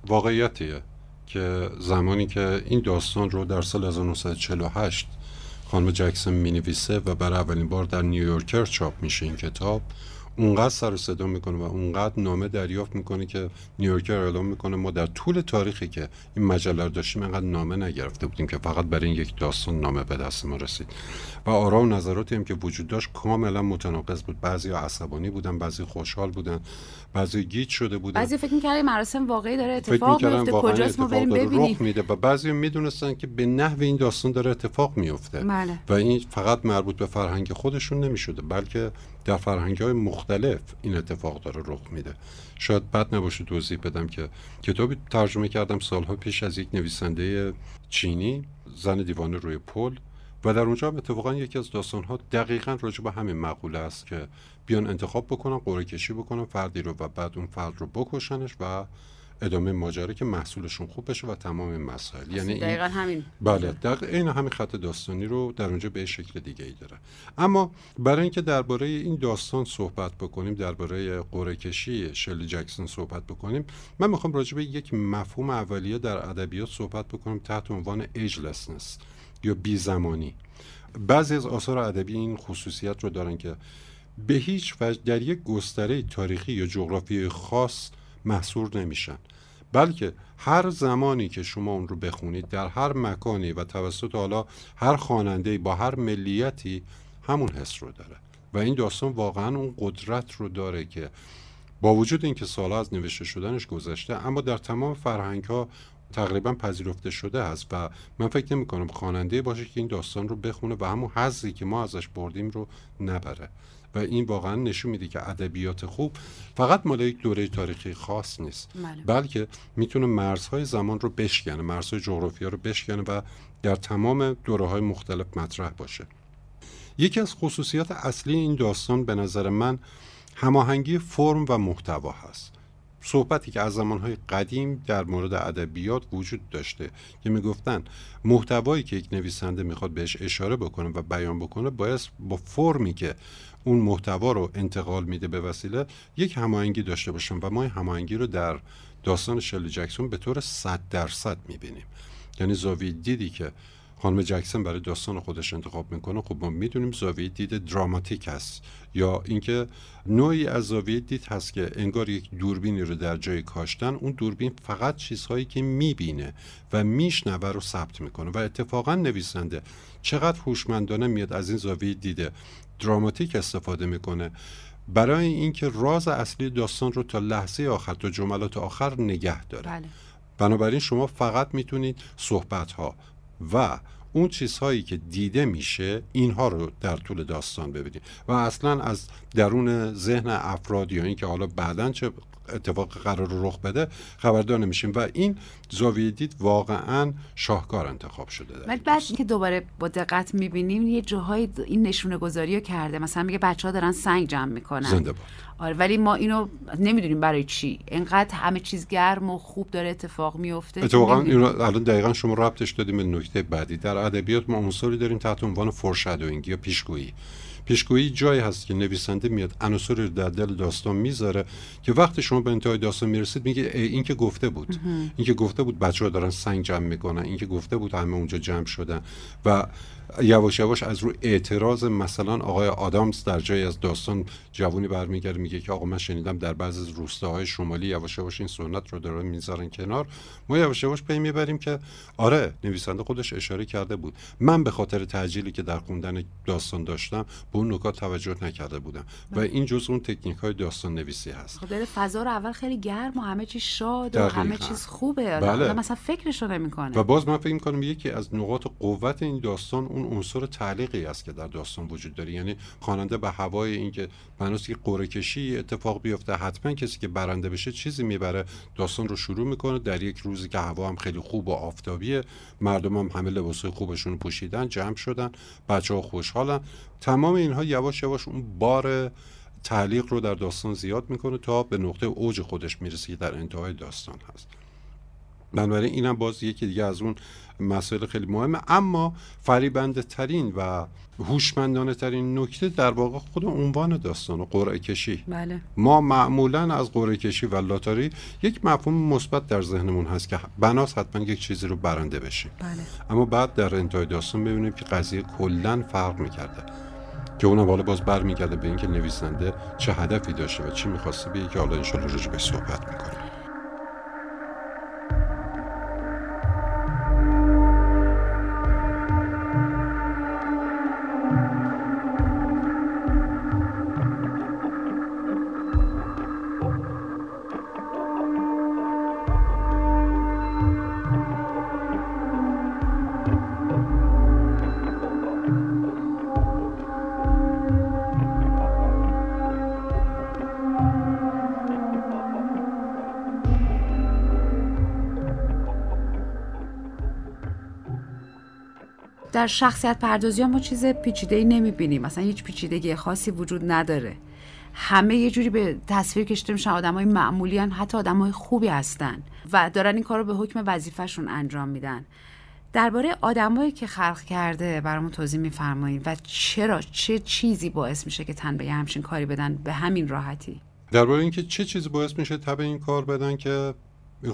واقعیتیه که زمانی که این داستان رو در سال 1948 خانم جکسون می نویسه و برای اولین بار در نیویورکر چاپ میشه این کتاب اونقدر سر صدا می‌کنه و اونقدر نامه دریافت می‌کنه که نیویورکر اعلام می‌کنه ما در طول تاریخی که این مجله رو داشتیم اینقدر نامه نگرفته بودیم که فقط برای این یک داستان نامه به دست ما رسید. و آرا و نظراتی هم که وجود داشت کاملا متناقض بود. بعضی عصبانی بودن بعضی خوشحال بودن. بعضی گیج شده بودن بعضی فکر می‌کردن مراسم واقعی داره اتفاق میفته کجاست ما بریم ببینیم. میده. و بعضی می‌دونستن که به نحو این داستان داره اتفاق میفته بله. و این فقط مربوط به فرهنگ خودشون نمی‌شده بلکه در فرهنگ های مختلف این اتفاق داره رخ میده. شاید بد نباشه توضیح بدم که کتابی ترجمه کردم سالها پیش از یک نویسنده چینی زن دیوانه روی پل. و در اونجا هم اتفاقا یکی از داستانها دقیقا راجع به همین مقوله است که بیان انتخاب بکنن قرعه کشی بکنن فردی رو و بعد اون فرد رو بکشنش و ادامه ماجرا که محصولشون خوب بشه و تمام این مسائل یعنی دقیقا همین. بله دقیقا این همین خط داستانی رو در اونجا به شکل دیگه ای داره. اما برای اینکه درباره این داستان صحبت بکنیم درباره قرعه کشی شلی جکسون صحبت بکنیم من می‌خوام راجع به یک مفهوم اولیه در ادبیات صحبت بکنم تحت عنوان ایجلسنس یا بی زمانی بعضی از آثار ادبی این خصوصیت رو دارن که به هیچ وجه در یک گستره تاریخی یا جغرافی خاص محصور نمیشن. بلکه هر زمانی که شما اون رو بخونید در هر مکانی و توسط حالا هر خواننده با هر ملیتی همون حس رو داره. و این داستان واقعا اون قدرت رو داره که با وجود اینکه سالها از نوشته شدنش گذشته اما در تمام فرهنگ ها تقریبا پذیرفته شده هست و من فکر نمی کنم خواننده باشه که این داستان رو بخونه و همون حظی که ما ازش بردیم رو نبره. و این واقعا نشون میده که ادبیات خوب فقط مال یک دوره تاریخی خاص نیست. بله. بلکه می‌تونه مرزهای زمان رو بشکنه مرزهای جغرافیا رو بشکنه و در تمام دوره های مختلف مطرح باشه. یکی از خصوصیات اصلی این داستان به نظر من هماهنگی فرم و محتوا هست. صحبتی که از زمانهای قدیم در مورد ادبیات وجود داشته که می‌گفتن محتوایی که یک نویسنده می‌خواد بهش اشاره بکنه و بیان بکنه باید با فرمی که اون محتوا رو انتقال میده به وسیله یک هماهنگی داشته باشن و ما هماهنگی رو در داستان شلی جکسون به طور صد درصد می‌بینیم. یعنی زاویه دیدی که خانم جکسن برای داستان خودش انتخاب می‌کنه خب ما می‌دونیم زاویه دید دراماتیک هست. یا اینکه نوعی از زاویه دید هست که انگار یک دوربینی رو در جای کاشتن اون دوربین فقط چیزهایی که می‌بینه و میشنوه رو ثبت می‌کنه و اتفاقا نویسنده چقدر هوشمندانه میاد از این زاویه دیده دراماتیک استفاده می‌کنه. برای اینکه راز اصلی داستان رو تا لحظه آخر تا جملات آخر نگه داره. بله. بنابراین شما فقط می‌تونید صحبت ها و اون چیزهایی که دیده میشه اینها رو در طول داستان ببینید و اصلا از درون ذهن افراد یا اینکه حالا بعدا چه اتفاق قرار رخ بده خبردار نمیشیم. و این زاویه دید واقعا شاهکار انتخاب شده ولی بعد که دوباره با دقت می‌بینیم یه جاهای این نشونه گذاری رو کرده. مثلا میگه بچه ها دارن سنگ جمع می‌کنن. زنده باد. آره ولی ما اینو نمی‌دونیم برای چی. انقدر همه چیز گرم و خوب داره اتفاق میفته اتفاقا اینو الان دقیقا شما ربطش دادیم به نکته بعدی. در ادبیات ما عنصری داریم تحت عنوان فورشادوینگ یا پیشگویی. پیشگویی جایی هست که نویسنده میاد عناصری رو در دل داستان می‌ذاره که وقتی شما به انتهای داستان می‌رسید میگه این که گفته بود. این که گفته بود بچه ها دارن سنگ جمع می‌کنن. این که گفته بود همه اونجا جمع شدن. و یواش یواش از رو اعتراض مثلا آقای آدامز در جای از داستان جوونی برمیگرده میگه که آقا من شنیدم در بعضی از روستاهای شمالی یواش یواش این سنت رو دارن می‌ذارن کنار. ما یواش یواش پی می‌بریم که آره نویسنده خودش اشاره کرده بود. من به خاطر تعجیلی که در خوندن داستان داشتم به اون نکات توجه نکرده بودم. و این جزء اون تکنیک های داستان نویسی هست. خب داره فضا رو اول خیلی گرم و همه چیز شاد و همه چیز خوبه. بله. مثلا فکرش رو نمی‌کنه. و باز من فکر می‌کنم یکی از نقاط قوت این داستان اون عنصر تعلیقی است که در داستان وجود داره. یعنی خواننده به هوای اینکه بناس که قرعه کشی اتفاق بیفته حتما کسی که برنده بشه چیزی می‌بره. داستان رو شروع می‌کنه در یک روزی که هوا هم خیلی خوب و آفتابیه. مردم هم همه لباسای خوبشون پوشیدن جمع شدن بچه ها خوشحالن. تمام اینها یواش یواش اون بار تعلیق رو در داستان زیاد می‌کنه تا به نقطه اوج خودش می‌رسه که در انتهای داستان هست. بنابراین اینم باز یکی دیگه از اون مسائل خیلی مهمه. اما فریبنده ترین و هوشمندانه ترین نکته در واقع خود عنوان داستان و قرعه کشی. بله. ما معمولا از قرعه کشی و لاتاری یک مفهوم مثبت در ذهنمون هست که بناس حتما یک چیزی رو برنده بشیم بله. اما بعد در انتهای داستان ببینیم که قضیه کلا فرق می‌کرده. که اونم حالا باز برمیگرده به اینکه نویسنده چه هدفی داشته و چی می‌خواسته به که حالا انشالله راجع به صحبت می‌کنه. در شخصیت پردازی ها ما چیز پیچیده ای نمی‌بینیم. مثلا هیچ پیچیدگی خاصی وجود نداره. همه یه جوری به تصویر کشیده میشن آدمای معمولی هن، حتی آدمای خوبی هستن و دارن این کار رو به حکم وظیفهشون انجام میدن. درباره آدمایی که خلق کرده برامون توضیح میفرمایید و چرا چه چیزی باعث میشه که تن به همچین کاری بدن به همین راحتی؟ درباره اینکه چه چیزی باعث میشه تب این کار بدن که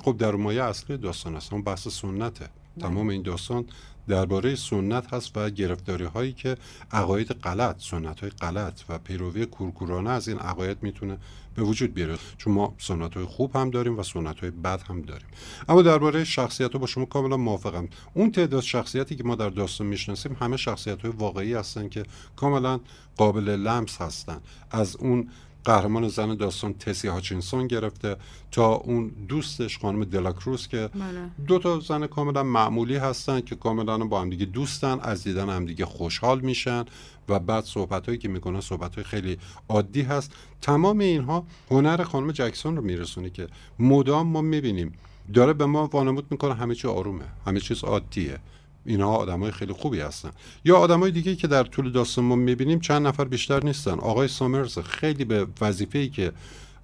خب در مایه اصلی داستان است اون بحث سنته. تمام این داستان درباره سنت هست و گرفتاری هایی که عقاید غلط سنت های غلط و پیروی کورکورانه از این عقاید می‌تونه به وجود بیاره. چون ما سنت های خوب هم داریم و سنت های بد هم داریم. اما درباره شخصیت ها با شما کاملا موافقم. اون تعداد شخصیتی که ما در داستان می‌شناسیم همه شخصیت های واقعی هستن که کاملا قابل لمس هستن. از اون قهرمان زن داستان تسی هاچینسون گرفته تا اون دوستش خانم دلاکروس که بله. دو تا زن کاملا معمولی هستن که کاملا با همدیگه دوستن از دیدن همدیگه خوشحال میشن و بعد صحبت هایی که می‌کنن صحبت های خیلی عادی هست. تمام اینها هنر خانم جکسون رو میرسونه که مدام ما می‌بینیم. داره به ما وانمود می‌کنه همه چی آرومه همه چیز عادیه. اینها آدمای خیلی خوبی هستن. یا آدمای دیگه که در طول داستان ما می‌بینیم چند نفر بیشتر نیستن. آقای سامرز خیلی به وظیفه‌ای که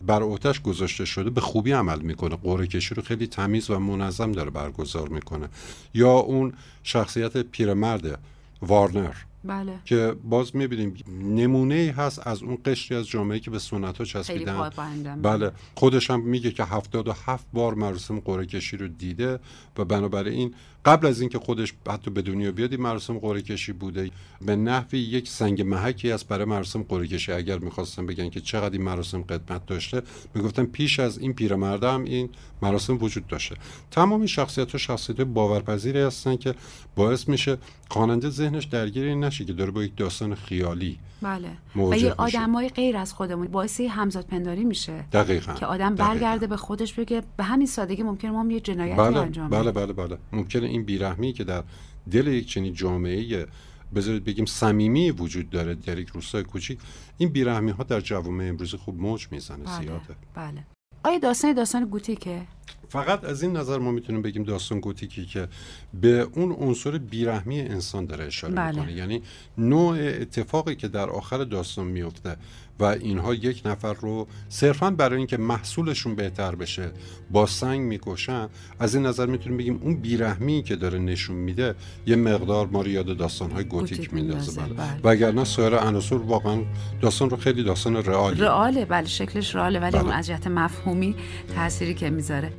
بر اوتش گذاشته شده به خوبی عمل می‌کنه. قرعه کشی رو خیلی تمیز و منظم داره برگزار می‌کنه. یا اون شخصیت پیرمرد وارنر بله. که باز می‌بینیم نمونه ای هست از اون قشری از جامعه که به سنت ها چسبیدن. بله. خودش هم میگه که 77 بار مراسم قرعه کشی رو دیده و بنابراین قبل از اینکه خودش حتی به دنیا بیاد این مراسم قرعه کشی بوده. به نحوی یک سنگ محکی است برای مراسم قرعه کشی اگر می‌خواستن بگن که چقدر این مراسم قدمت داشته می‌گفتن پیش از این پیرمرد هم این مراسم وجود داشته. تمام این شخصیت ها شخصیت باورپذیری هستن که باعث میشه خواننده ذهنش درگیر این نشه که داره با یک داستان خیالی بله. و یه. آدمای غیر از خودمون باعث همزاد پنداری میشه. دقیقا. که آدم دقیقاً. برگرده به خودش بگه به همین سادگی ممکنه ما هم یه جنایتی بله انجام بله بله بله. ممکنه این بیرحمی که در دل یک چنین جامعه بذارید بگیم صمیمی وجود داره در یک روستای کوچیک این بیرحمی ها در جوامع امروزی خوب موج می‌زنه بله زیاده. بله. آیا داستان داستان گوتیکه؟ فقط از این نظر ما می‌تونیم بگیم داستان گوتیکی که به اون عنصر بیرحمی انسان داره اشاره بله. می‌کنه یعنی نوع اتفاقی که در آخر داستان میفته و اینها یک نفر رو صرفا برای اینکه محصولشون بهتر بشه با سنگ می‌کشن از این نظر می‌تونیم بگیم اون بیرحمی که داره نشون میده یه مقدار ما رو یاد داستانهای گوتیک گوتیک میندازه بله. بله. وگرنه سایر عناصر واقعا داستان رو خیلی داستان رئالی رئاله بله شکلش رئاله ولی بله. اون از جهت مفهومی تأثیری که می‌ذاره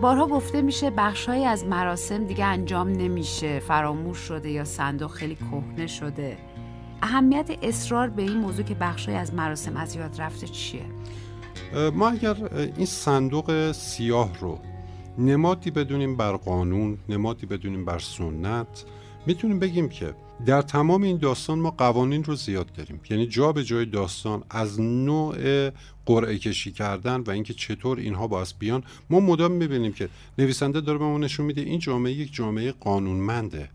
بارها گفته میشه بخشهایی از مراسم دیگه انجام نمیشه فراموش شده یا صندوق خیلی کهنه شده اهمیت اصرار به این موضوع که بخشهایی از مراسم از یاد رفته چیه؟ ما اگر این صندوق سیاه رو نمادی بدونیم بر قانون نمادی بدونیم بر سنت می‌تونیم بگیم که در تمام این داستان ما قوانین رو زیاد داریم. یعنی جا به جای داستان از نوع قرعه کشی کردن و اینکه چطور اینها باعث بیان ما مدام می‌بینیم که نویسنده داره به ما نشون میده این جامعه یک جامعه قانونمنده.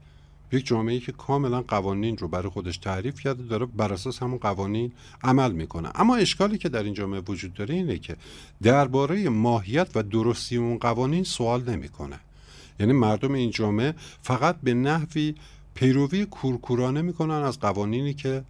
یک جامعه که کاملا قوانین رو برای خودش تعریف کرده داره بر اساس همون قوانین عمل می‌کنه. اما اشکالی که در این جامعه وجود داره اینه که درباره ماهیت و درستی اون قوانین سوال نمی‌کنه. یعنی مردم این جامعه فقط به نحوی پیروی کورکورانه می‌کنن از قوانینی که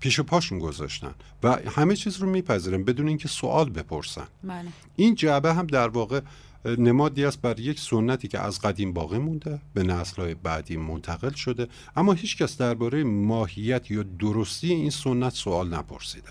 پیش پاشون گذاشتن و همه چیز رو میپذیرن بدون اینکه سوال بپرسن. بله. این جعبه هم در واقع نمادی است بر یک سنتی که از قدیم باقی مونده به نسل‌های بعدی منتقل شده اما هیچکس درباره ماهیت یا درستی این سنت سوال نپرسیده.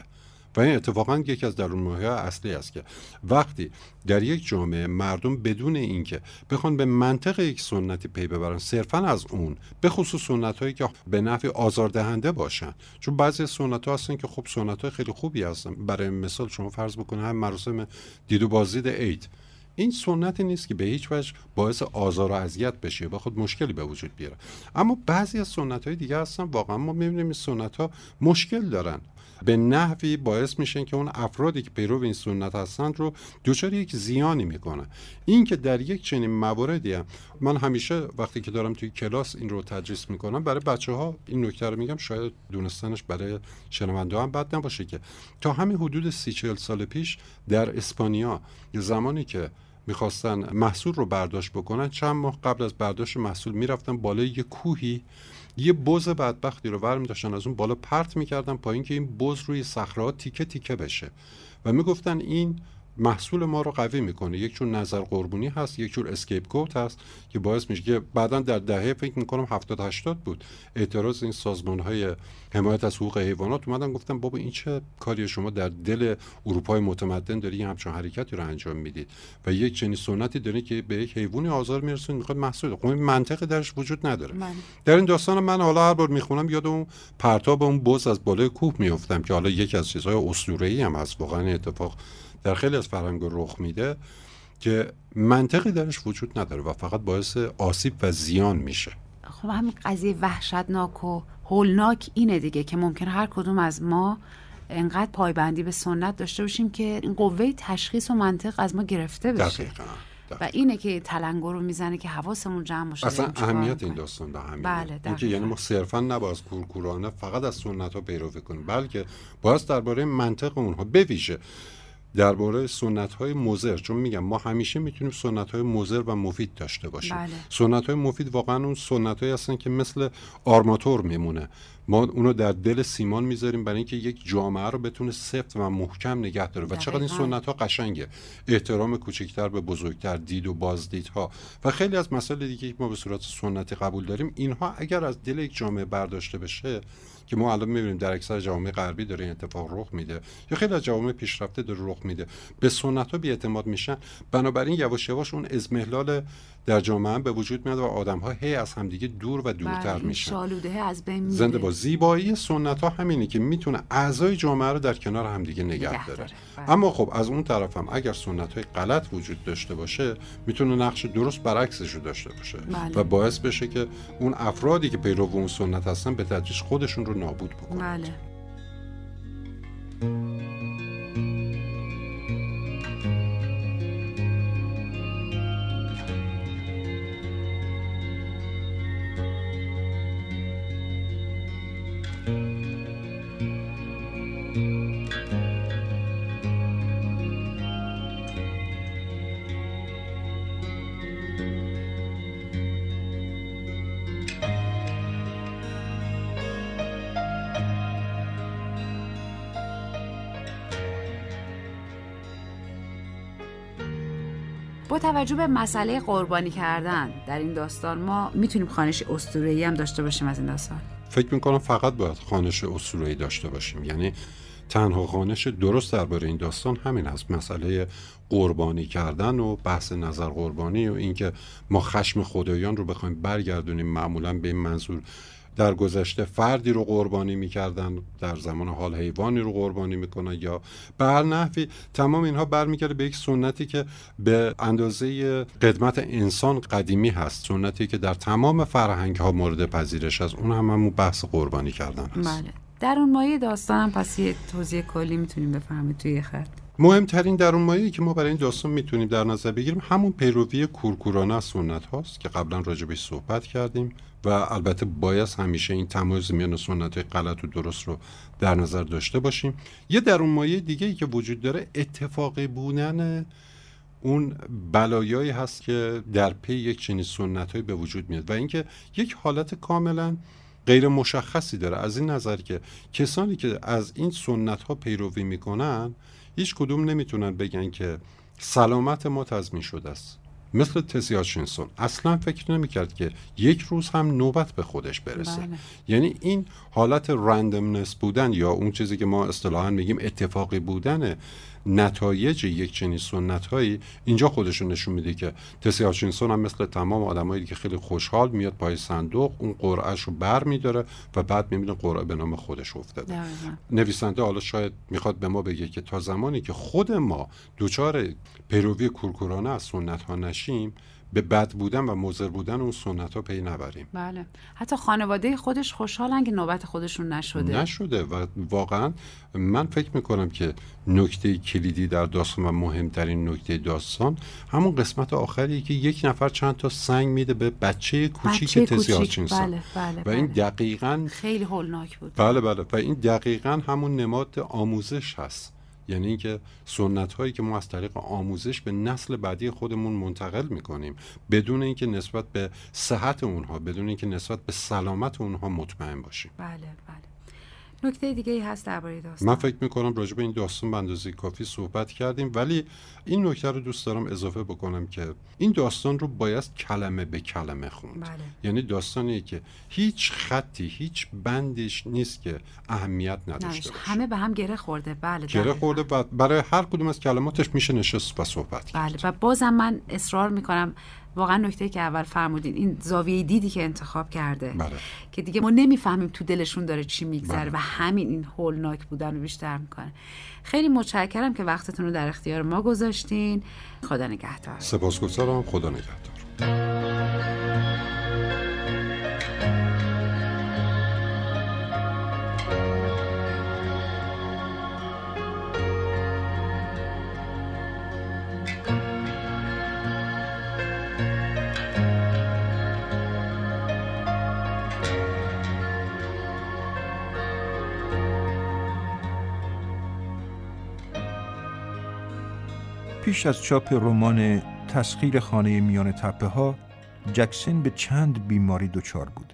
و این اتفاقا یکی از درون اصلی است که وقتی در یک جامعه مردم بدون اینکه بخوان به منطق یک سنتی پی ببرن صرفا از اون به خصوص سنت هایی که به نفع آزاردهنده باشن چون بعضی سنت ها هستن که خب سنت های خیلی خوبی هستن. برای مثال شما فرض بکنید هم مراسم دید و بازدید عید. این سنتی نیست که به هیچ وجه باعث آزار و اذیت بشه و خود مشکلی به وجود بیاره. اما بعضی از سنت های دیگه هستن واقعا ما می‌بینیم این سنت ها مشکل دارن. به نحوی باعث میشن که اون افرادی که پیرو این سنت هستند رو دچار یک زیانی می‌کنه. این که در یک چنین مواردی هم من همیشه وقتی که دارم توی کلاس این رو تدریس می‌کنم برای بچه ها این نکته رو میگم شاید دونستنش برای شنونده هم بد نباشه که تا همین حدود سی چهل سال پیش در اسپانیا زمانی که می‌خواستن محصول رو برداشت بکنن چند ماه قبل از برداشت محصول می‌رفتن بالای یه کوهی یه بز بدبختی رو ور داشتن از اون بالا پرت می‌کردن پایین که این بز روی صخره تیکه تیکه بشه. و می‌گفتن این محصول ما رو قوی می‌کنه. یک جور نظر قربونی هست یک جور اسکیپ کوت هست که باعث میشه که بعدا در دهه فکر می‌کنم 70 80 بود. اعتراض این سازمان های حمایت از حقوق حیوانات اومدن گفتن بابا این چه کاری شما در دل اروپای متمدن داری یه همچون حرکتی رو انجام می‌دید؟ و یک چنین سنتی داره که به یک حیوانی آزار میرسون می‌خواد محصول. خب منطقی درش وجود نداره. بله. در این داستان من حالا هر بار می‌خونم یاد اون پرتاب اون بز از بالای کوه میافتم که حالا یکی از چیزهای اسطوره‌ای هم هست. واقعا اتفاق در خیلی از فرهنگ رخ میده که منطقی درش وجود نداره و فقط باعث آسیب و زیان میشه خب همین قضیه وحشتناک و هولناک اینه دیگه که ممکن هر کدوم از ما انقدر پایبندی به سنت داشته باشیم که این قوه تشخیص و منطق از ما گرفته بشه دقیقا. و اینه که تلنگر رو می‌زنه که حواسمون جمع باشه اصلا اهمیت این. داستان به همین بله، اینکه دقیقاً. یعنی ما صرفا نباید کورکورانه فقط از سنت ها پیروی کنیم بلکه باید درباره منطق اونها بویژه درباره سنت های مضر چون میگم ما همیشه می‌تونیم سنت های مضر و مفید داشته باشیم. بله. سنت های مفید واقعا اون سنت هایی هستن که مثل آرماتور میمونه. ما اونو در دل سیمان می‌ذاریم برای اینکه یک جامعه رو بتونه سفت و محکم نگه داره. و چقدر این. سنت ها قشنگه. احترام کوچکتر به بزرگتر دید و بازدیدها. و خیلی از مسائل دیگه که ما به صورت سنتی قبول داریم اینها اگر از دل یک جامعه برداشته بشه که ما الان می‌بینیم در اکثر جوامع غربی داره این اتفاق رخ میده یا خیلی از جوامع پیشرفته داره رخ میده. به سنت ها بیاعتماد میشن. بنابراین یواش یواش اون ازمهلال در جامعه به وجود میاد و آدم ها هی از همدیگه دور و دورتر بله، میشن از بین میره زنده با زیبایی سنت ها همینه که می‌تونه اعضای جامعه رو در کنار همدیگه نگه داره. بله. اما خب از اون طرف هم اگر سنت های غلط وجود داشته باشه می‌تونه نقش درست برعکسش رو داشته باشه بله. و باعث بشه که اون افرادی که پیرو اون سنت هستن به تدریج خودشون رو نابود بکنن بله توجه به مسئله قربانی کردن. در این داستان ما می‌تونیم خانش اسطوره‌ای هم داشته باشیم از این داستان. فکر می‌کنم فقط باید خانش اسطوره‌ای داشته باشیم. یعنی تنها خانش درست درباره این داستان همین هست مسئله قربانی کردن و بحث نظر قربانی و اینکه ما خشم خدایان رو بخوایم برگردونیم معمولا به این منظور در گذشته فردی رو قربانی می‌کردن در زمان حال حیوانی رو قربانی می‌کنن یا به هر نحوی تمام اینها برمیگرده به یک سنتی که به اندازه قدمت انسان قدیمی هست سنتی که در تمام فرهنگ ها مورد پذیرش است. اون هم همون بحث قربانی کردن هست. بله. در اون مایه داستان هم پس یه توضیح کلی می‌تونیم بفهمید توی خط. مهمترین در اون مایه‌ای که ما برای این داستان می‌تونیم در نظر بگیریم همون پیروی کورکورانه از سنت هاست که قبلا راجبش صحبت کردیم و البته باید همیشه این تمایز میان سنت های غلط و درست رو در نظر داشته باشیم. یه در اون مایه دیگه ای که وجود داره اتفاقی بودن اون بلایایی هست که در پی یک چنین سنت به وجود میاد و اینکه یک حالت کاملا غیر مشخصی داره. از این نظر که کسانی که از این سنت ها پیروی می‌کنن هیچ کدوم نمی‌تونن بگن که سلامت ما تضمین شده است. مثل تسی هاچینسون اصلا فکر نمی‌کرد که یک روز هم نوبت به خودش برسه. بله. یعنی این حالت رندمنس بودن یا اون چیزی که ما اصطلاحا میگیم اتفاقی بودن نتایج یک چنین سنت هایی اینجا خودشون نشون میده که تسی هاچینسون هم مثل تمام آدمایی که خیلی خوشحال میاد پای صندوق اون قرعهش رو بر میداره و بعد می‌بینه قرعه به نام خودش افتاده. نویسنده حالا شاید می‌خواد به ما بگه که تا زمانی که خود ما دوچار پیروی کورکورانه از سنت ها نشیم به بد بودن و مضر بودن اون سنت ها پی نبریم. بله. حتی خانواده خودش خوشحالن که نوبت خودشون نشده. نشده و واقعا من فکر می‌کنم که نکته کلیدی در داستان و مهمترین نکته داستان همون قسمت آخری که یک نفر چند تا سنگ میده به بچه کوچیک هاچینسون بله بله و این بله. دقیقاً خیلی هولناک بود. بله بله. و این دقیقا همون نماد آموزش هست. یعنی اینکه سنت هایی که ما از طریق آموزش به نسل بعدی خودمون منتقل می‌کنیم بدون اینکه نسبت به صحت اونها بدون اینکه نسبت به سلامت اونها مطمئن باشیم. بله بله. نکته دیگه ای هست درباره داستان من فکر می‌کنم راجع به این داستان به اندازه کافی صحبت کردیم ولی این نکته رو دوست دارم اضافه بکنم که این داستان رو باید کلمه به کلمه خوند بله. یعنی داستانیه که هیچ خطی هیچ بندش نیست که اهمیت نداشته. باشه همه به هم گره خورده بله گره. خورده و برای هر کدوم از کلماتش میشه نشست و صحبت کرد. بله و بازم من اصرار می‌کنم واقعا نکته که اول فرمودین این زاویه دیدی که انتخاب کرده. بله. که دیگه ما نمی‌فهمیم تو دلشون داره چی میگذره بله. و همین این هولناک بودن رو بیشتر می‌کنه. خیلی متشکرم که وقتتون رو در اختیار ما گذاشتین. خدا نگهدار. سپاسگزارم. خدا نگهدار. پیش از چاپ رمان تسخیر خانه میان تپه ها جکسن به چند بیماری دچار بود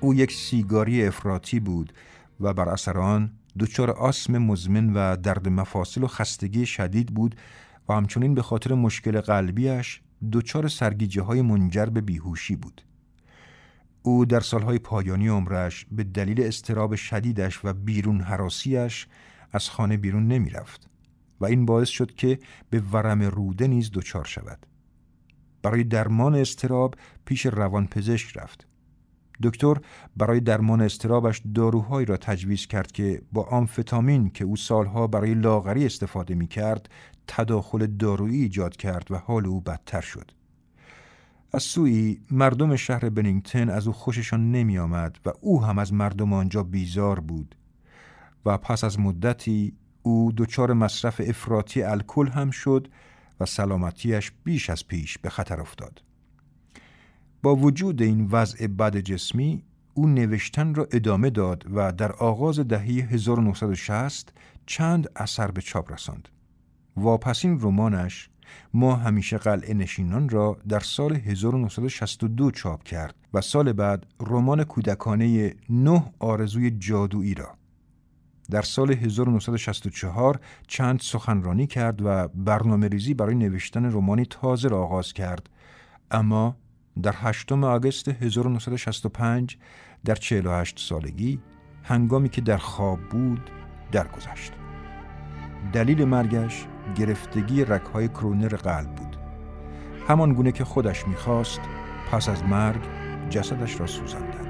او یک سیگاری افراطی بود و بر اثر آن دچار آسم مزمن و درد مفاصل و خستگی شدید بود و همچنین به خاطر مشکل قلبیش دچار سرگیجه های منجر به بیهوشی بود. او در سالهای پایانی عمرش به دلیل استراب شدیدش و بیرون حراسیش از خانه بیرون نمی رفت و این باعث شد که به ورم روده نیز دچار شود. برای درمان استراب پیش روانپزشک رفت. دکتر برای درمان استرابش داروهایی را تجویز کرد که با آمفتامین که او سالها برای لاغری استفاده می کرد تداخل دارویی ایجاد کرد و حال او بدتر شد. از سوی مردم شهر بنینگتن از او خوششان نمی آمد و او هم از مردم آنجا بیزار بود و پس از مدتی او دچار مصرف افراطی الکل هم شد و سلامتیش بیش از پیش به خطر افتاد. با وجود این وضع بد جسمی او نوشتن را ادامه داد و در آغاز دهه 1960 چند اثر به چاپ رساند. واپسین رمانش ما همیشه قلعه نشینان را در سال 1962 چاپ کرد و سال بعد رمان کودکانه نه آرزوی جادویی را در سال 1964 چند سخنرانی کرد و برنامه ریزی برای نوشتن رمانی تازه را آغاز کرد اما در 8 آگوست 1965 در 48 سالگی هنگامی که در خواب بود درگذشت. دلیل مرگش گرفتگی رکهای کرونر قلب بود. همان گونه که خودش می‌خواست پس از مرگ جسدش را سوزاندند.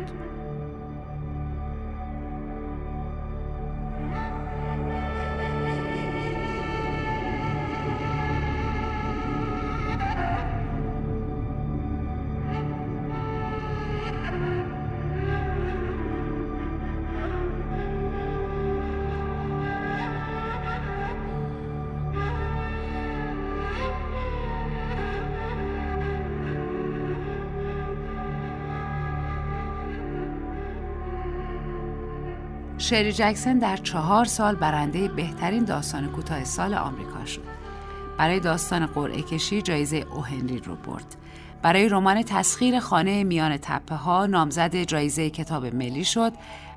شرلی جکسن در چهار سال برنده بهترین داستان کوتاه سال آمریکا شد. برای داستان قرعه کشی جایزه اوهنری رو برد. برای رمان تسخیر خانه میان تپه ها نامزد جایزه کتاب ملی شد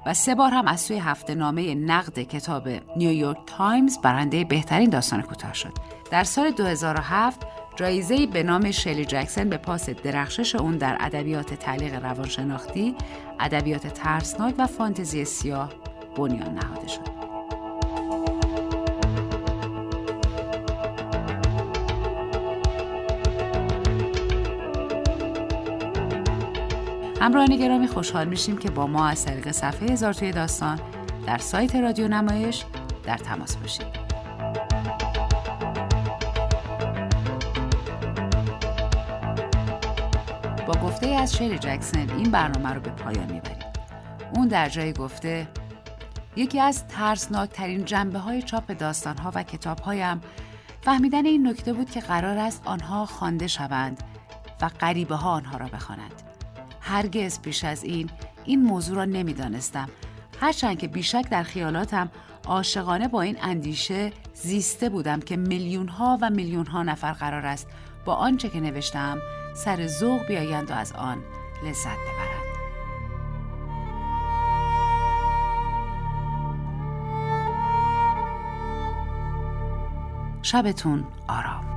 و سه بار هم از سوی هفته نامه نقد کتاب نیویورک تایمز برنده بهترین داستان کوتاه شد. در سال 2007 جایزه به نام شرلی جکسن به پاس درخشش اون در ادبیات تعلیق روانشناختی، ادبیات ترسناک و فانتزی سیاه بنیان نهاده شد. همراهان گرامی خوشحال میشیم که با ما از طریق صفحه هزار توی داستان در سایت رادیو نمایش در تماس باشید. با گفته از شری جکسن این برنامه رو به پایان می‌بریم. اون در جای گفته یکی از ترسناکترین جنبه های چاپ داستان ها و کتاب هایم فهمیدن این نکته بود که قرار است آنها خوانده شوند و غریبه ها آنها را بخوانند. هرگز پیش از این این موضوع را نمی‌دانستم هرچند که بیشک در خیالاتم عاشقانه با این اندیشه زیسته بودم که میلیون ها و میلیون ها نفر قرار است با آنچه که نوشتم سر ذوق بیایند و از آن لذت ببرند. شبتون آرام.